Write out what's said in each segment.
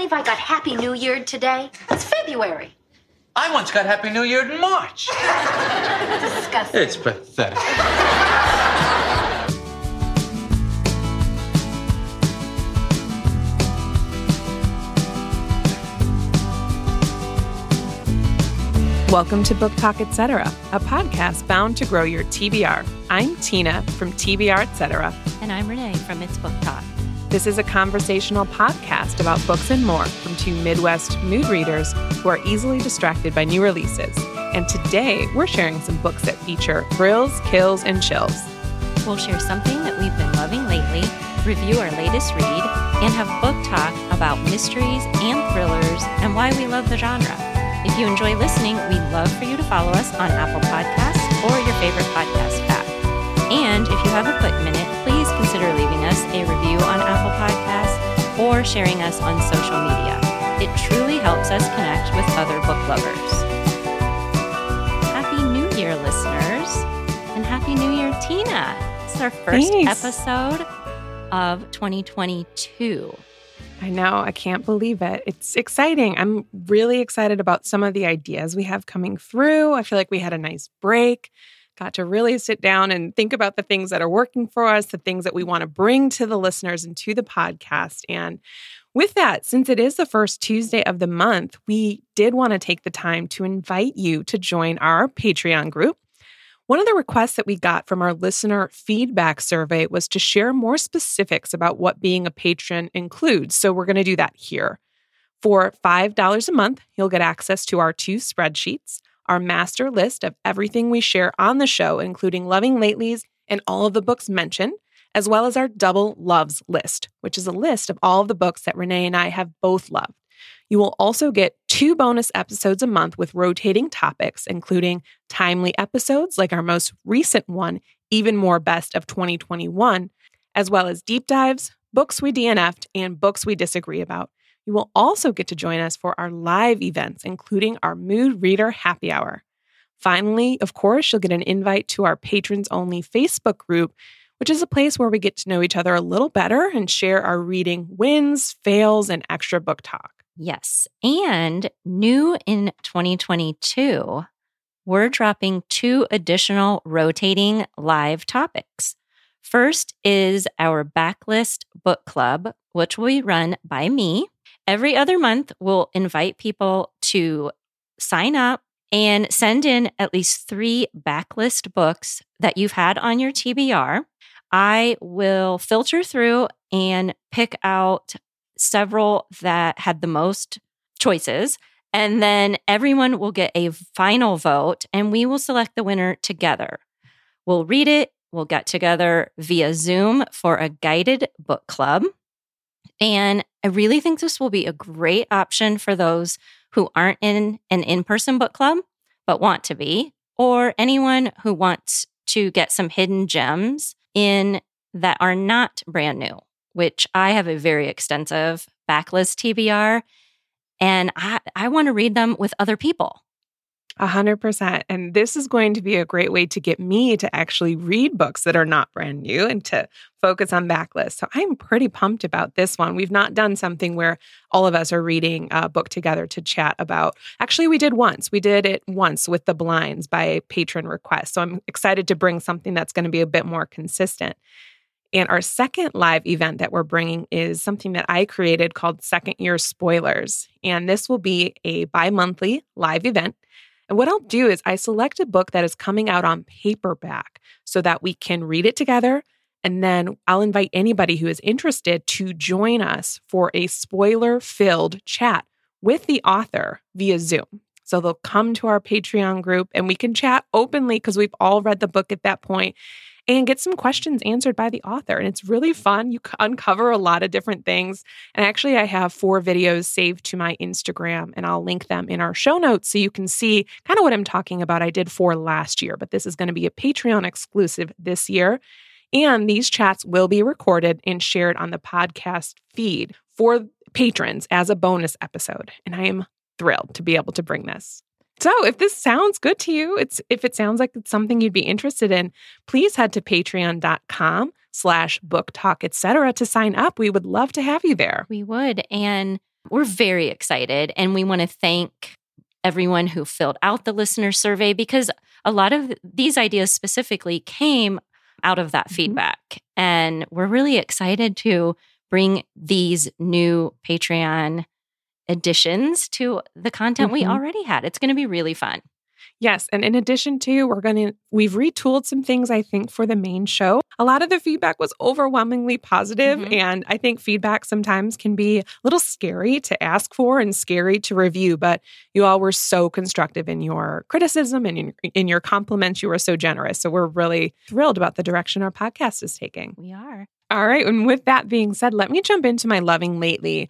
believe I got Happy New Year today? It's February. I once got Happy New Year in March. Disgusting. It's pathetic. Welcome to Book Talk Etc., a podcast bound to grow your TBR. I'm Tina from TBR Etc. And I'm Renee from It's Book Talk. This is a conversational podcast about books and more from two Midwest mood readers who are easily distracted by new releases. And today we're sharing some books that feature thrills, kills, and chills. We'll share something that we've been loving lately, review our latest read, and have book talk about mysteries and thrillers and why we love the genre. If you enjoy listening, we'd love for you to follow us on Apple Podcasts or your favorite podcast app. And if you have a quick minute, please consider leaving us a review on Apple Podcasts or sharing us on social media. It truly helps us connect with other book lovers. Happy New Year, listeners, and Happy New Year, Tina. It's our first Thanks. episode of 2022. I know, I can't believe it. It's exciting. I'm really excited about some of the ideas we have coming through. I feel like we had a nice break, got to really sit down and think about the things that are working for us, the things that we want to bring to the listeners and to the podcast. And with that, since it is the first Tuesday of the month, we did want to take the time to invite you to join our Patreon group. One of the requests that we got from our listener feedback survey was to share more specifics about what being a patron includes. So we're going to do that here. For $5 a month, you'll get access to our two spreadsheets, our master list of everything we share on the show, including Loving Latelys and all of the books mentioned, as well as our Double Loves list, which is a list of all of the books that Renee and I have both loved. You will also get two bonus episodes a month with rotating topics, including timely episodes like our most recent one, Even More Best of 2021, as well as deep dives, books we DNF'd, and books we disagree about. You will also get to join us for our live events, including our Mood Reader Happy Hour. Finally, of course, you'll get an invite to our patrons only Facebook group, which is a place where we get to know each other a little better and share our reading wins, fails, and extra book talk. Yes. And new in 2022, we're dropping two additional rotating live topics. First is our backlist book club, which will be run by me. Every other month, we'll invite people to sign up and send in at least three backlist books that you've had on your TBR. I will filter through and pick out several that had the most choices. And then everyone will get a final vote and we will select the winner together. We'll read it, we'll get together via Zoom for a guided book club. And I really think this will be a great option for those who aren't in an in person book club, but want to be, or anyone who wants to get some hidden gems in that are not brand new, which I have a very extensive backlist TBR. And I, I want to read them with other people. A hundred percent. And this is going to be a great way to get me to actually read books that are not brand new and to focus on backlist. So I'm pretty pumped about this one. We've not done something where all of us are reading a book together to chat about. Actually, we did once. We did it once with The Blinds by patron request. So I'm excited to bring something that's going to be a bit more consistent. And our second live event that we're bringing is something that I created called Second Year Spoilers. And this will be a bi monthly live event. And what I'll do is I select a book that is coming out on paperback so that we can read it together. And then I'll invite anybody who is interested to join us for a spoiler filled chat with the author via Zoom. So they'll come to our Patreon group and we can chat openly because we've all read the book at that point and get some questions answered by the author. And it's really fun. You uncover a lot of different things. And actually, I have four videos saved to my Instagram, and I'll link them in our show notes so you can see kind of what I'm talking about. I did four last year, but this is going to be a Patreon exclusive this year. And these chats will be recorded and shared on the podcast feed for patrons as a bonus episode. And I am thrilled to be able to bring this. So, if this sounds good to you, it's if it sounds like it's something you'd be interested in, please head to patreon.com slash book talk, etc. to sign up. We would love to have you there. We would. And We're very excited and we want to thank everyone who filled out the listener survey because a lot of these ideas specifically came out of that Mhm. feedback. And we're really excited to bring these new Patreon additions to the content we Mhm. already had. It's going to be really fun. Yes. And in addition to, we're going to, we've retooled some things, I think, for the main show. A lot of the feedback was overwhelmingly positive, Mhm. And I think feedback sometimes can be a little scary to ask for and scary to review. But you all were so constructive in your criticism and in, in your compliments. You were so generous. So we're really thrilled about the direction our podcast is taking. We are. All right. And with that being said, let me jump into my loving lately.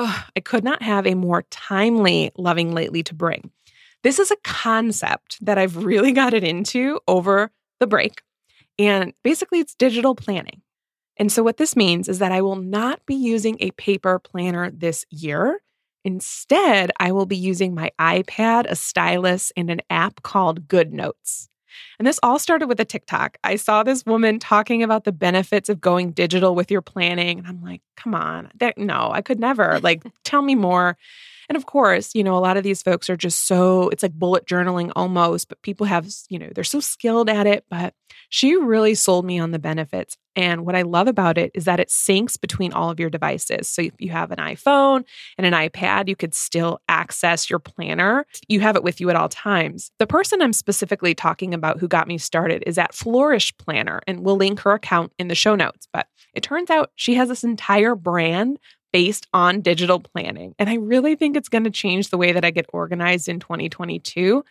Oh, I could not have a more timely loving lately to bring. This is a concept that I've really gotten into over the break. And basically, it's digital planning. And so, what this means is that I will not be using a paper planner this year. Instead, I will be using my iPad, a stylus, and an app called GoodNotes. And this all started with a TikTok. I saw this woman talking about the benefits of going digital with your planning. And I'm like, come on, that, no, I could never. Like, tell me more. And of course, you know, a lot of these folks are just so, it's like bullet journaling almost, but people have, you know, they're so skilled at it. But she really sold me on the benefits. And what I love about it is that it syncs between all of your devices. So if you have an iPhone and an iPad, you could still access your planner. You have it with you at all times. The person I'm specifically talking about who got me started is at Flourish Planner, and we'll link her account in the show notes. But it turns out she has this entire brand based on digital planning. And I really think it's going to change the way that I get organized in 2022.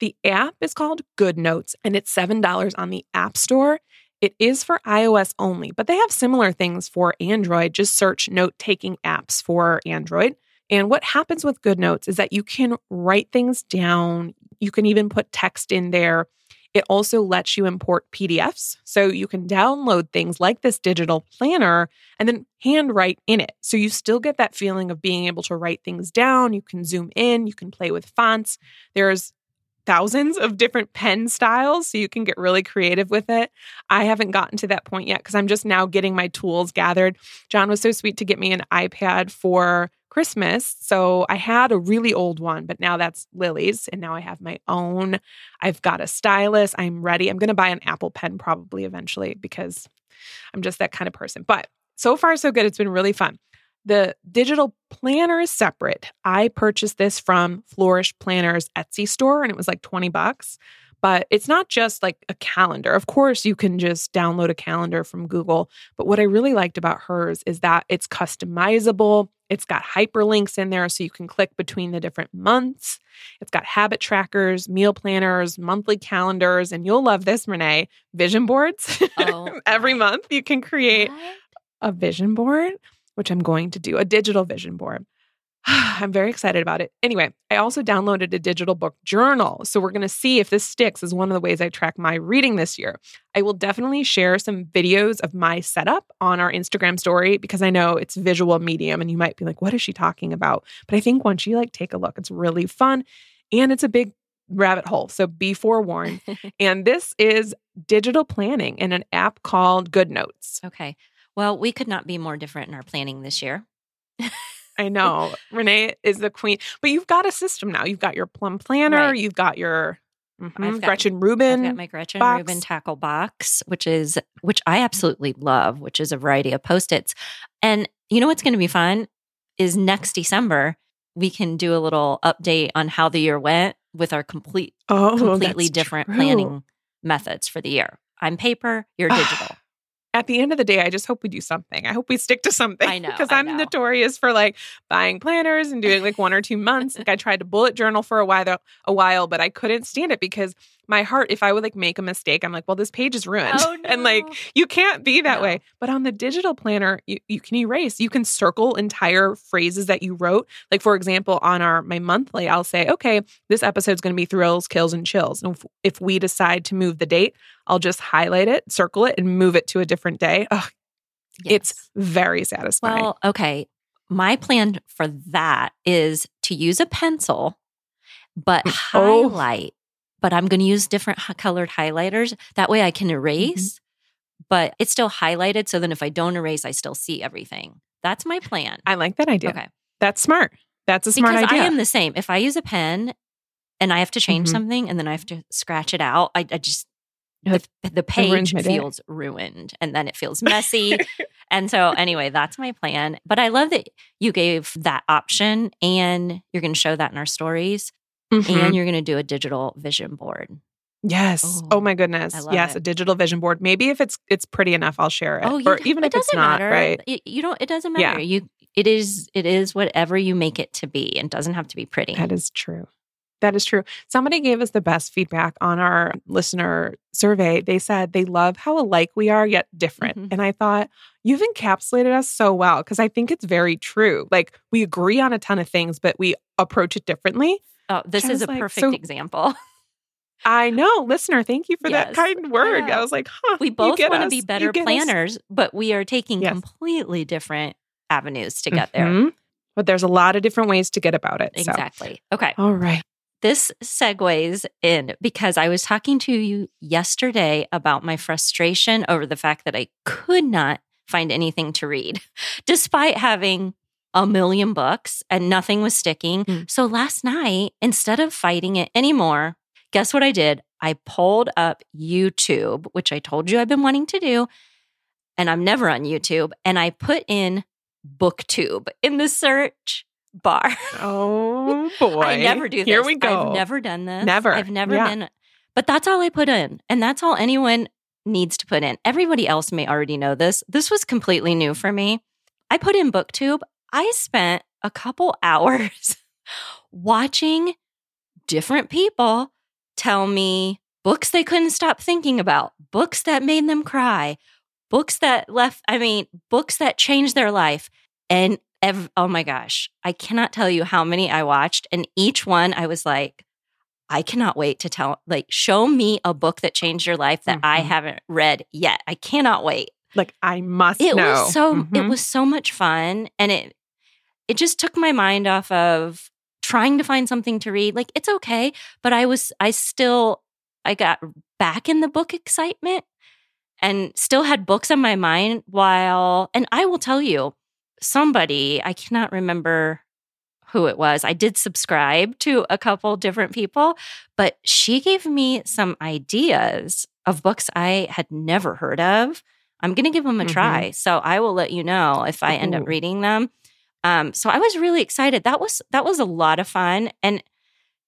The app is called Good Notes and it's $7 on the App Store. It is for iOS only, but they have similar things for Android. Just search note taking apps for Android. And what happens with Good Notes is that you can write things down, you can even put text in there. It also lets you import PDFs. So you can download things like this digital planner and then handwrite in it. So you still get that feeling of being able to write things down. You can zoom in, you can play with fonts. There's thousands of different pen styles, so you can get really creative with it. I haven't gotten to that point yet because I'm just now getting my tools gathered. John was so sweet to get me an iPad for Christmas. So I had a really old one, but now that's Lily's. And now I have my own. I've got a stylus. I'm ready. I'm going to buy an Apple pen probably eventually because I'm just that kind of person. But so far, so good. It's been really fun. The digital planner is separate. I purchased this from Flourish Planner's Etsy store and it was like 20 bucks. But it's not just like a calendar. Of course, you can just download a calendar from Google. But what I really liked about hers is that it's customizable. It's got hyperlinks in there so you can click between the different months. It's got habit trackers, meal planners, monthly calendars, and you'll love this, Renee vision boards. Oh, Every month, you can create What? a vision board, which I'm going to do, a digital vision board. I'm very excited about it. Anyway, I also downloaded a digital book journal. So we're going to see if this sticks as one of the ways I track my reading this year. I will definitely share some videos of my setup on our Instagram story because I know it's visual medium and you might be like, what is she talking about? But I think once you like take a look, it's really fun and it's a big rabbit hole. So be forewarned. and this is digital planning in an app called Good Notes. Okay. Well, we could not be more different in our planning this year. I know. Renee is the queen. But you've got a system now. You've got your plum planner, Right. you've got your mhm, I've got- Gretchen I've Rubin. got my Gretchen box. Rubin tackle box, which is which I absolutely love, which is a variety of post-its. And you know what's going to be fun is next December we can do a little update on how the year went with our complete oh, completely different true. planning methods for the year. I'm paper, you're digital. At the end of the day, I just hope we do something. I hope we stick to something. I know, Because I'm know. notorious for like buying planners and doing like one or two months. Like I tried to bullet journal for a while a while, but I couldn't stand it because my heart, if I would like make a mistake, I'm like, well, this page is ruined. Oh, and like you can't be that No. way. But on the digital planner, you, you can erase. You can circle entire phrases that you wrote. Like for example, on our my monthly, I'll say, okay, this episode's going to be thrills, kills, and chills. And if, if we decide to move the date, I'll just highlight it, circle it, and move it to a different day. Ugh, It's very satisfying. Well, okay. My plan for that is to use a pencil, but Oh. highlight. But I'm going to use different colored highlighters. That way I can erase, but it's still highlighted. So then if I don't erase, I still see everything. That's my plan. I like that idea. Okay. That's smart. That's a smart because idea. I am the same. If I use a pen and I have to change Mhm. something and then I have to scratch it out, I, I just the, the page my day. feels ruined and then it feels messy. and so anyway, that's my plan. But I love that you gave that option and you're going to show that in our stories Mhm. and you're going to do a digital vision board. Yes. Oh, Oh, my goodness. Yes, it. a digital vision board. Maybe if it's it's pretty enough, I'll share it. Oh, you or even it if it's doesn't matter. right? You, you don't. It doesn't Yeah. matter. You. It is. It is whatever you make it to be. and doesn't have to be pretty. That is true. That is true. Somebody gave us the best feedback on our listener survey. They said they love how alike we are, yet different. Mhm. And I thought, you've encapsulated us so well because I think it's very true. Like we agree on a ton of things, but we approach it differently. Oh, this is a like, perfect so- example. I know, listener, thank you for that kind word. Yeah. I was like, huh. We both want to be better get us. planners, but we are taking Yes. completely different avenues to get there. Mhm. But there's a lot of different ways to get about it. so. Exactly. Okay. All right. This segues in because I was talking to you yesterday about my frustration over the fact that I could not find anything to read, despite having a million books and nothing was sticking. Mm. So last night, instead of fighting it anymore, guess what I did? I pulled up YouTube, which I told you I've been wanting to do, and I'm never on YouTube, and I put in booktube in the search bar. Oh boy. I never do this. Here we go. I've never done this. Never. I've never Yeah. been. But that's all I put in. And that's all anyone needs to put in. Everybody else may already know this. This was completely new for me. I put in BookTube. I spent a couple hours watching different people tell me books they couldn't stop thinking about, books that made them cry, books that left, I mean, books that changed their life. And ev- oh my gosh, I cannot tell you how many I watched. And each one I was like, I cannot wait to tell, like, show me a book that changed your life that I Mhm. haven't read yet. I cannot wait. Like I must It know. was so it Mhm. was so much fun and it it just took my mind off of trying to find something to read. Like it's okay, but I was I still I got back in the book excitement and still had books on my mind while and I will tell you somebody I cannot remember who it was. I did subscribe to a couple different people, but she gave me some ideas of books I had never heard of. I'm going to give them a Mhm. try. So I will let you know if I end Ooh. up reading them. Um, so I was really excited. That was that was a lot of fun, and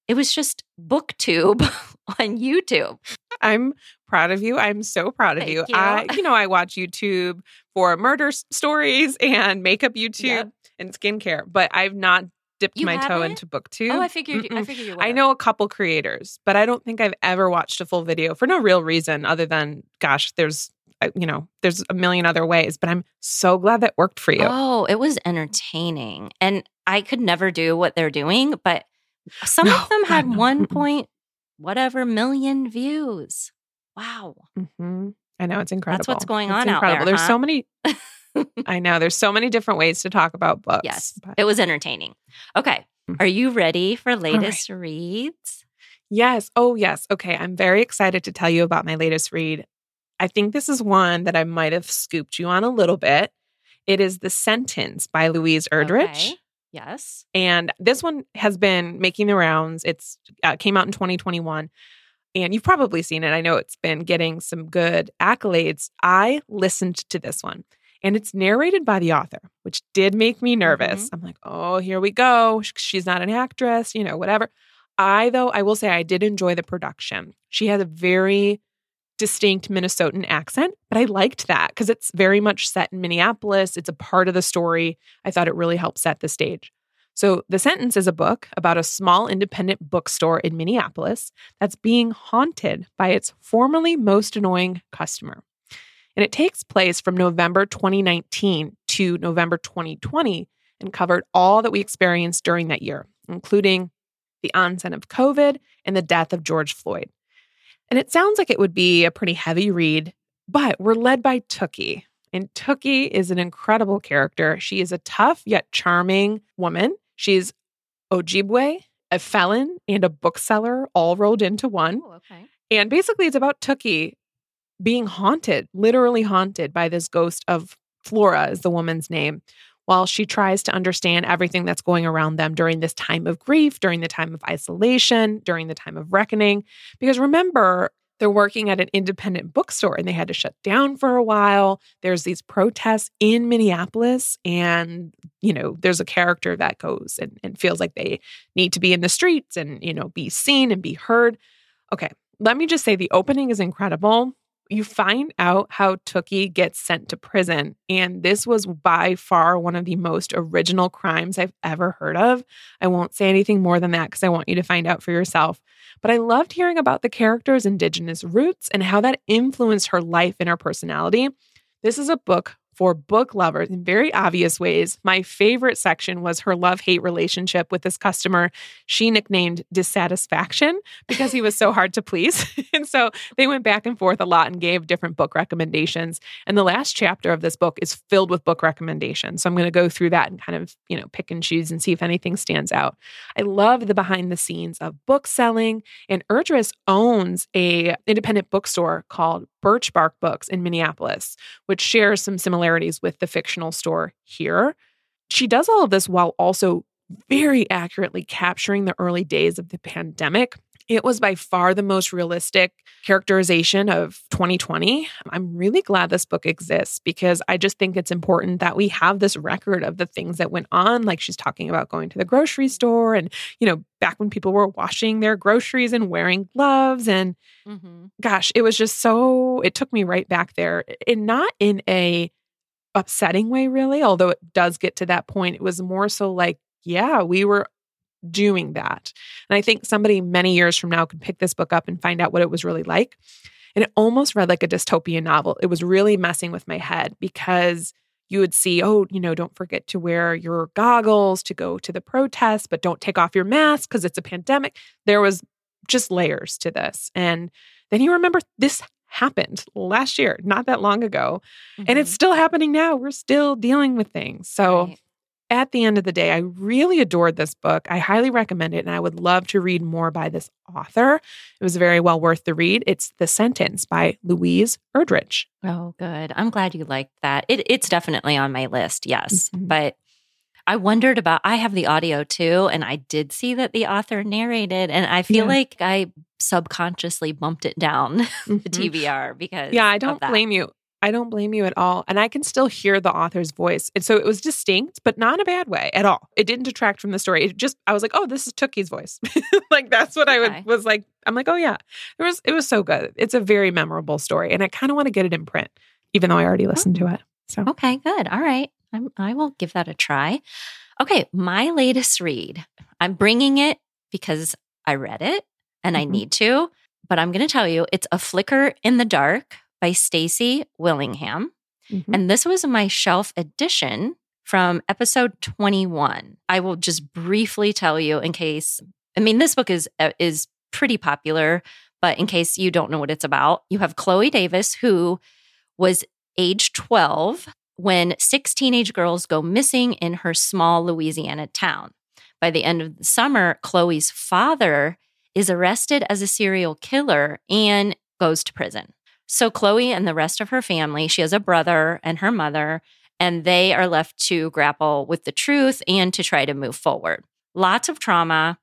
it was just booktube on YouTube. I'm proud of you. I'm so proud of Thank you. you. I, you know, I watch YouTube for murder s- stories and makeup YouTube Yep. and skincare, but I've not dipped You my toe haven't? into BookTube. Oh, I figured. I figured you. I would've. know a couple creators, but I don't think I've ever watched a full video for no real reason other than, gosh, there's, you know, there's a million other ways. But I'm so glad that worked for you. Oh, it was entertaining, and I could never do what they're doing, but some No, of them had no. one point whatever million views. Wow. Mhm. I know it's incredible. That's what's going It's on out there, There's huh? so many. I know there's so many different ways to talk about books. Yes, but- it was entertaining. Okay, Mm. are you ready for latest reads? Yes. Oh, yes. Okay. I'm very excited to tell you about my latest read. I think this is one that I might have scooped you on a little bit. It is The Sentence by Louise Erdrich. Okay. Yes. And this one has been making the rounds. It's uh, came out in 2021. And you've probably seen it. I know it's been getting some good accolades. I listened to this one and it's narrated by the author, which did make me nervous. I'm like, oh, here we go. She's not an actress, you know, whatever. I, though, I will say I did enjoy the production. She has a very distinct Minnesotan accent, but I liked that because it's very much set in Minneapolis. It's a part of the story. I thought it really helped set the stage. So, The Sentence is a book about a small independent bookstore in Minneapolis that's being haunted by its formerly most annoying customer. And it takes place from November 2019 to November 2020 and covered all that we experienced during that year, including the onset of COVID and the death of George Floyd. And it sounds like it would be a pretty heavy read, but we're led by Tookie. And Tookie is an incredible character. She is a tough yet charming woman. She's Ojibwe, a felon, and a bookseller all rolled into one. Oh, okay. And basically, it's about Tookie being haunted, literally haunted by this ghost of Flora, is the woman's name, while she tries to understand everything that's going around them during this time of grief, during the time of isolation, during the time of reckoning. Because remember, they're working at an independent bookstore and they had to shut down for a while. There's these protests in Minneapolis, and you know, there's a character that goes and, and feels like they need to be in the streets and, you know, be seen and be heard. Okay, let me just say the opening is incredible. You find out how Tookie gets sent to prison. And this was by far one of the most original crimes I've ever heard of. I won't say anything more than that because I want you to find out for yourself. But I loved hearing about the character's indigenous roots and how that influenced her life and her personality. This is a book for book lovers in very obvious ways. My favorite section was her love hate relationship with this customer she nicknamed Dissatisfaction because he was so hard to please. and so they went back and forth a lot and gave different book recommendations. And the last chapter of this book is filled with book recommendations. So I'm going to go through that and kind of, you know, pick and choose and see if anything stands out. I love the behind the scenes of book selling and Erdrich owns a independent bookstore called Birch Bark Books in Minneapolis, which shares some similarities with the fictional store here. She does all of this while also very accurately capturing the early days of the pandemic. It was by far the most realistic characterization of 2020. I'm really glad this book exists because I just think it's important that we have this record of the things that went on. Like she's talking about going to the grocery store and, you know, back when people were washing their groceries and wearing gloves. And mm-hmm. gosh, it was just so, it took me right back there. And not in a, upsetting way really although it does get to that point it was more so like yeah we were doing that. And I think somebody many years from now could pick this book up and find out what it was really like. And it almost read like a dystopian novel. It was really messing with my head because you would see, oh, you know, don't forget to wear your goggles to go to the protest, but don't take off your mask because it's a pandemic. There was just layers to this. And then you remember this happened last year, not that long ago. Mm-hmm. And it's mm-hmm. still happening now. We're still dealing with things. So right at the end of the day, I really adored this book. I highly recommend it, and I would love to read more by this author. It was very well worth the read. It's The Sentence by Louise Erdrich. Oh, good. I'm glad you liked that. It, it's definitely on my list, yes. Mm-hmm. But I wondered about, I have the audio too, and I did see that the author narrated, and I feel yeah. like I subconsciously bumped it down mm-hmm. the TBR because. Yeah, I don't blame you. I don't blame you at all. And I can still hear the author's voice. And so it was distinct, but not in a bad way at all. It didn't detract from the story. It just, I was like, oh, this is Tookie's voice. like that's what okay. I would, was like. I'm like, oh yeah. It was, it was so good. It's a very memorable story. And I kind of want to get it in print, even though I already listened oh. to it. So, okay, good. All right. I'm, I will give that a try. Okay. My latest read, I'm bringing it because I read it and mm-hmm. I need to, but I'm going to tell you it's A Flicker in the Dark by Stacy Willingham. Mm-hmm. And this was my shelf edition from episode 21. I will just briefly tell you in case I mean this book is uh, is pretty popular, but in case you don't know what it's about, you have Chloe Davis who was age 12 when six teenage girls go missing in her small Louisiana town. By the end of the summer, Chloe's father is arrested as a serial killer and goes to prison. So Chloe and the rest of her family, she has a brother and her mother, and they are left to grapple with the truth and to try to move forward. Lots of trauma.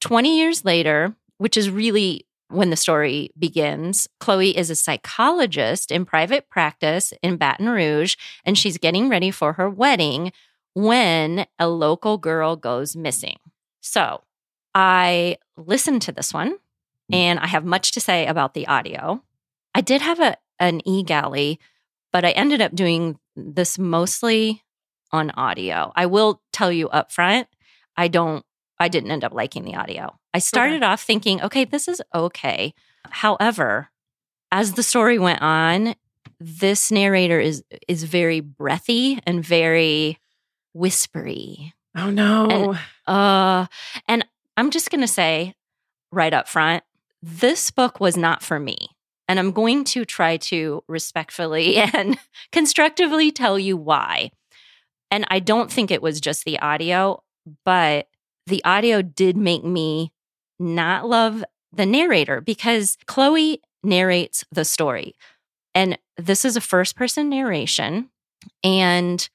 20 years later, which is really when the story begins, Chloe is a psychologist in private practice in Baton Rouge, and she's getting ready for her wedding when a local girl goes missing. So I listened to this one, mm. and I have much to say about the audio. I did have a an e-galley, but I ended up doing this mostly on audio. I will tell you up front, I don't I didn't end up liking the audio. I started okay. off thinking, okay, this is okay. However, as the story went on, this narrator is is very breathy and very whispery. Oh no. And, uh and I'm just going to say right up front, this book was not for me. And I'm going to try to respectfully and constructively tell you why. And I don't think it was just the audio, but the audio did make me not love the narrator because Chloe narrates the story. And this is a first person narration. And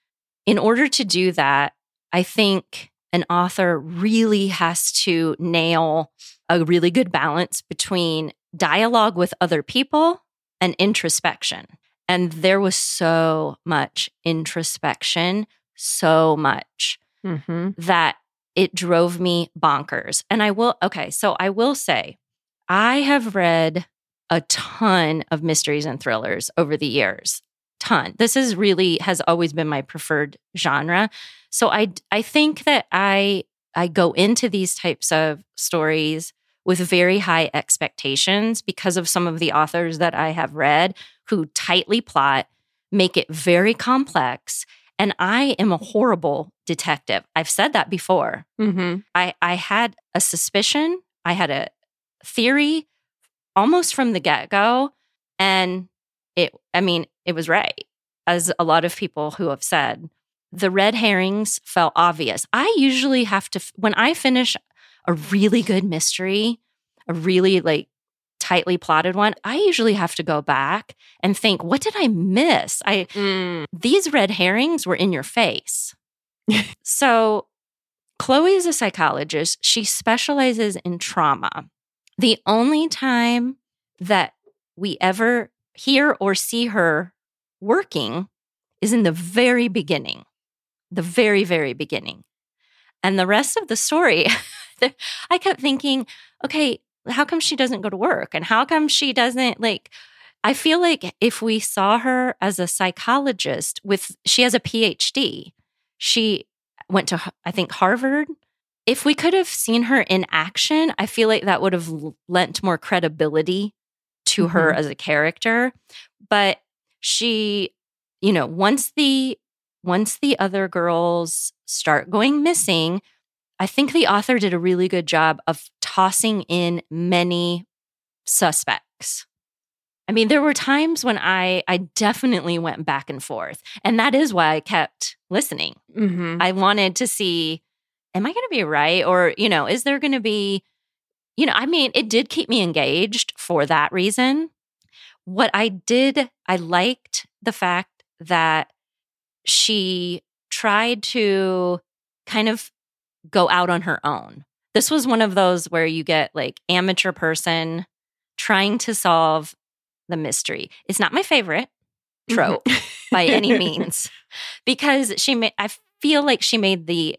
in order to do that, I think an author really has to nail a really good balance between dialogue with other people and introspection. And there was so much introspection, so much Mm-hmm. that it drove me bonkers. And I will, okay, so I will say, I have read a ton of mysteries and thrillers over the years. Ton. This is really has always been my preferred genre. So I I think that I I go into these types of stories with very high expectations because of some of the authors that I have read who tightly plot, make it very complex, and I am a horrible detective. I've said that before. Mm-hmm. I, I had a suspicion, I had a theory almost from the get go. And it, I mean, it was right, as a lot of people who have said. The red herrings felt obvious. I usually have to, when I finish a really good mystery, a really like tightly plotted one, I usually have to go back and think, what did I miss? I, Mm. these red herrings were in your face. so, Chloe is a psychologist. She specializes in trauma. The only time that we ever hear or see her working is in the very beginning, the very, very beginning. And the rest of the story, I kept thinking, okay, how come she doesn't go to work? And how come she doesn't like, I feel like if we saw her as a psychologist with, she has a PhD, she went to, I think, Harvard. If we could have seen her in action, I feel like that would have lent more credibility to her Mhm. as a character. But she, you know, once the, once the other girls start going missing, I think the author did a really good job of tossing in many suspects. I mean, there were times when I I definitely went back and forth. And that is why I kept listening. Mm-hmm. I wanted to see am I going to be right or, you know, is there going to be you know, I mean, it did keep me engaged for that reason. What I did, I liked the fact that she tried to kind of go out on her own. This was one of those where you get like amateur person trying to solve the mystery. It's not my favorite mm-hmm. trope by any means because she made I feel like she made the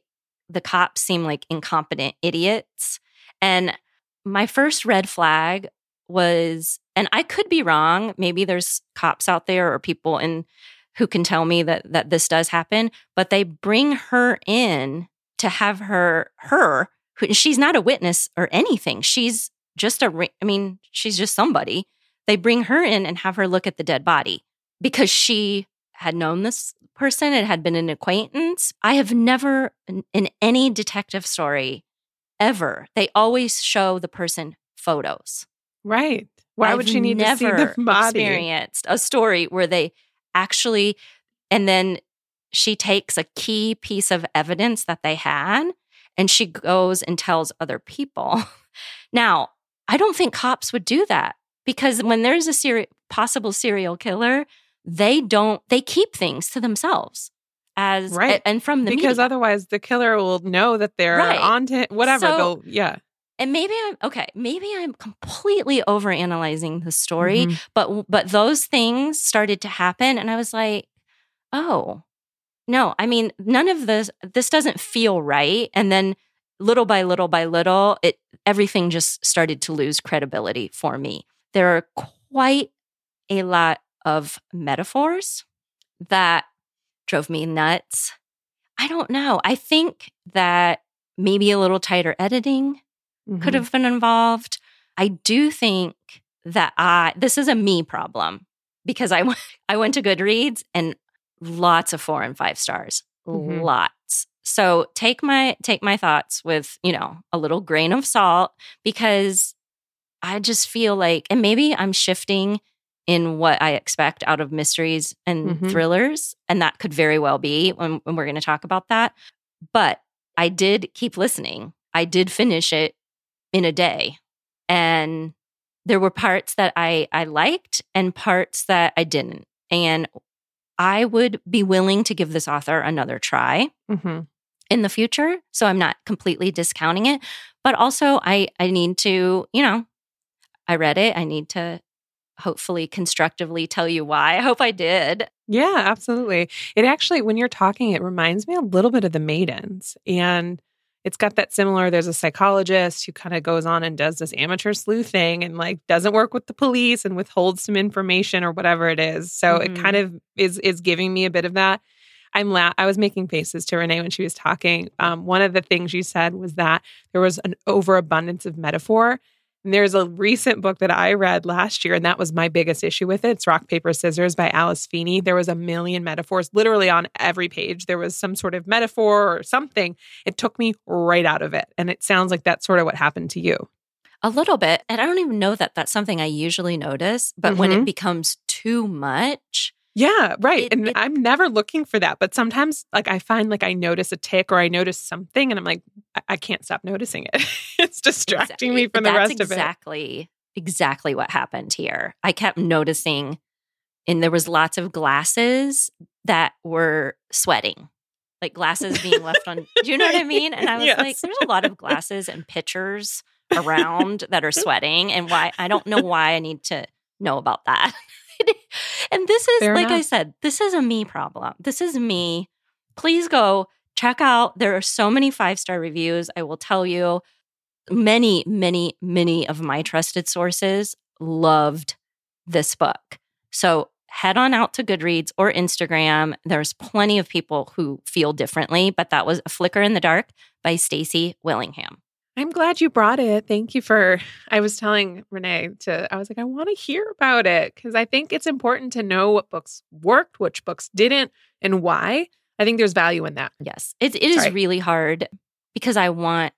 the cops seem like incompetent idiots. And my first red flag was and I could be wrong, maybe there's cops out there or people in who can tell me that that this does happen, but they bring her in to have her her who she's not a witness or anything. She's just a I mean, she's just somebody. They bring her in and have her look at the dead body because she had known this person, it had been an acquaintance. I have never in, in any detective story ever. They always show the person photos. Right. Why would I've she need to see the body? experienced a story where they actually and then she takes a key piece of evidence that they had and she goes and tells other people. now, I don't think cops would do that because when there's a seri- possible serial killer, they don't they keep things to themselves as Right. and from the because media. otherwise the killer will know that they're Right. on to whatever. So- they'll yeah. And maybe I'm okay, maybe I'm completely overanalyzing the story, Mhm. but but those things started to happen and i was like oh no i mean none of this this doesn't feel right. And then little by little by little it everything just started to lose credibility for me. There are quite a lot of metaphors that drove me nuts. I don't know. I think that maybe a little tighter editing could Mhm. have been involved. I do think that I this is a me problem because I went I went to Goodreads and lots of four and five stars, Mhm. lots. So take my take my thoughts with you know a little grain of salt because I just feel like and maybe I'm shifting in what I expect out of mysteries and Mhm. thrillers, and that could very well be when, when we're going to talk about that. But I did keep listening. I did finish it in a day. And there were parts that I I liked and parts that I didn't. And I would be willing to give this author another try hmm in the future. So I'm not completely discounting it. But also I I need to, you know, I read it. I need to hopefully constructively tell you why. I hope I did. Yeah, absolutely. It actually, when you're talking, it reminds me a little bit of The Maidens. And it's got that similar. There's a psychologist who kind of goes on and does this amateur sleuth thing and like doesn't work with the police and withholds some information or whatever it is. So Mhm. it kind of is is giving me a bit of that. I'm la- I was making faces to Renee when she was talking. Um, one of the things you said was that there was an overabundance of metaphor. And there's a recent book that I read last year, and that was my biggest issue with it. It's Rock, Paper, Scissors by Alice Feeney. There was a million metaphors literally on every page. There was some sort of metaphor or something. It took me right out of it. And it sounds like that's sort of what happened to you. A little bit. And I don't even know that that's something I usually notice, but when it mm-hmm. becomes too much, Yeah, right. It- and it- I'm never looking for that. But sometimes, like, I find like I notice a tick or I notice something, and I'm like, I, can't stop noticing it. it's distracting me from the that's rest of it. exactly exactly what happened here. I kept noticing, and there was lots of glasses that were sweating, like glasses being left on. Do you know what I mean? And I was like, there's a lot of glasses and pitchers around that are sweating, and why I don't know why I need to know about that. and this is Fair like I said, this is a me problem. This is me. Please go check out. There are so many five star reviews. I will tell you many, many, many of my trusted sources loved this book. So head on out to Goodreads or Instagram. There's plenty of people who feel differently, but that was A Flicker in the Dark by Stacy Willingham. I'm glad you brought it. Thank you for. I was telling Renee to, I was like, I want to hear about it because I think it's important to know what books worked, which books didn't, and why. I think there's value in that. Yes, it, it is Sorry. really hard because I want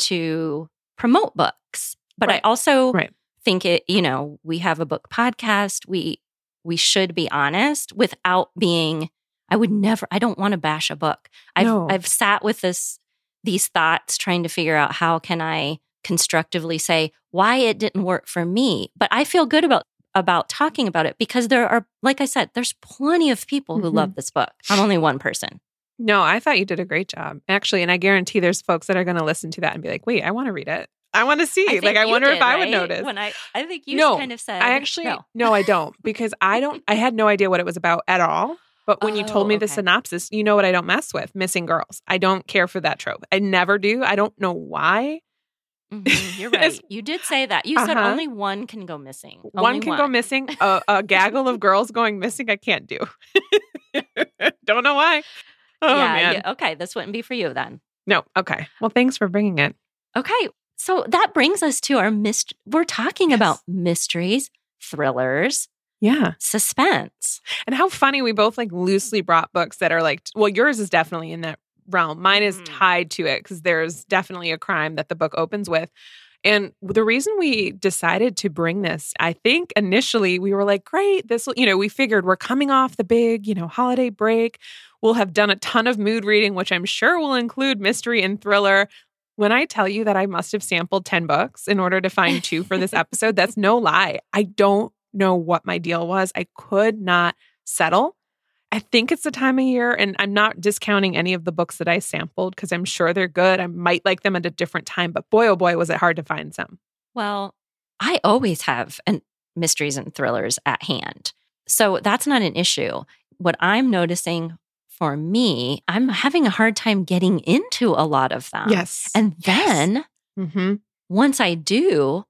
to promote books, but I also Right. think it. You know, we have a book podcast. We we should be honest without being. I would never. I don't want to bash a book. I've No. I've sat with this these thoughts trying to figure out how can I constructively say why it didn't work for me. But I feel good about about talking about it because there are, like I said, there's plenty of people who Mhm. love this book. I'm only one person. No, I thought you did a great job. Actually, and I guarantee there's folks that are going to listen to that and be like, wait, I want to read it. I want to see. think like, I wonder if did, I would notice. When I, I think you No, kind of said. I actually, no. no. I don't because I don't, I had no idea what it was about at all. But when you told Oh, me the synopsis, you know what I don't mess with missing girls. I don't care for that trope. I never do. I don't know why. Mhm, You're right. You did say that. You said Uh-huh. only one can go missing. one Only can go missing. A, a gaggle of girls going missing, I can't do. don't know why. Oh, yeah, man. yeah. Okay, this wouldn't be for you then. No. Okay. Well, thanks for bringing it. Okay, so that brings us to our myst. We're talking Yes. about mysteries, thrillers, Yeah. suspense. And how funny we both like loosely brought books that are like, well, yours is definitely in that realm. Mine is Mhm. tied to it because there's definitely a crime that the book opens with. And the reason we decided to bring this, I think initially we were like, great, this will, you know, we figured we're coming off the big, you know, holiday break. We'll have done a ton of mood reading, which I'm sure will include mystery and thriller. When I tell you that I must have sampled 10 books in order to find two for this episode, that's no lie. I don't know what my deal was. I could not settle. I think it's the time of year, and I'm not discounting any of the books that I sampled because I'm sure they're good. I might like them at a different time, but boy, oh boy, was it hard to find some. Well, I always have an mysteries and thrillers at hand. So that's not an issue. What I'm noticing for me, I'm having a hard time getting into a lot of them. yes. And then hmm once I do,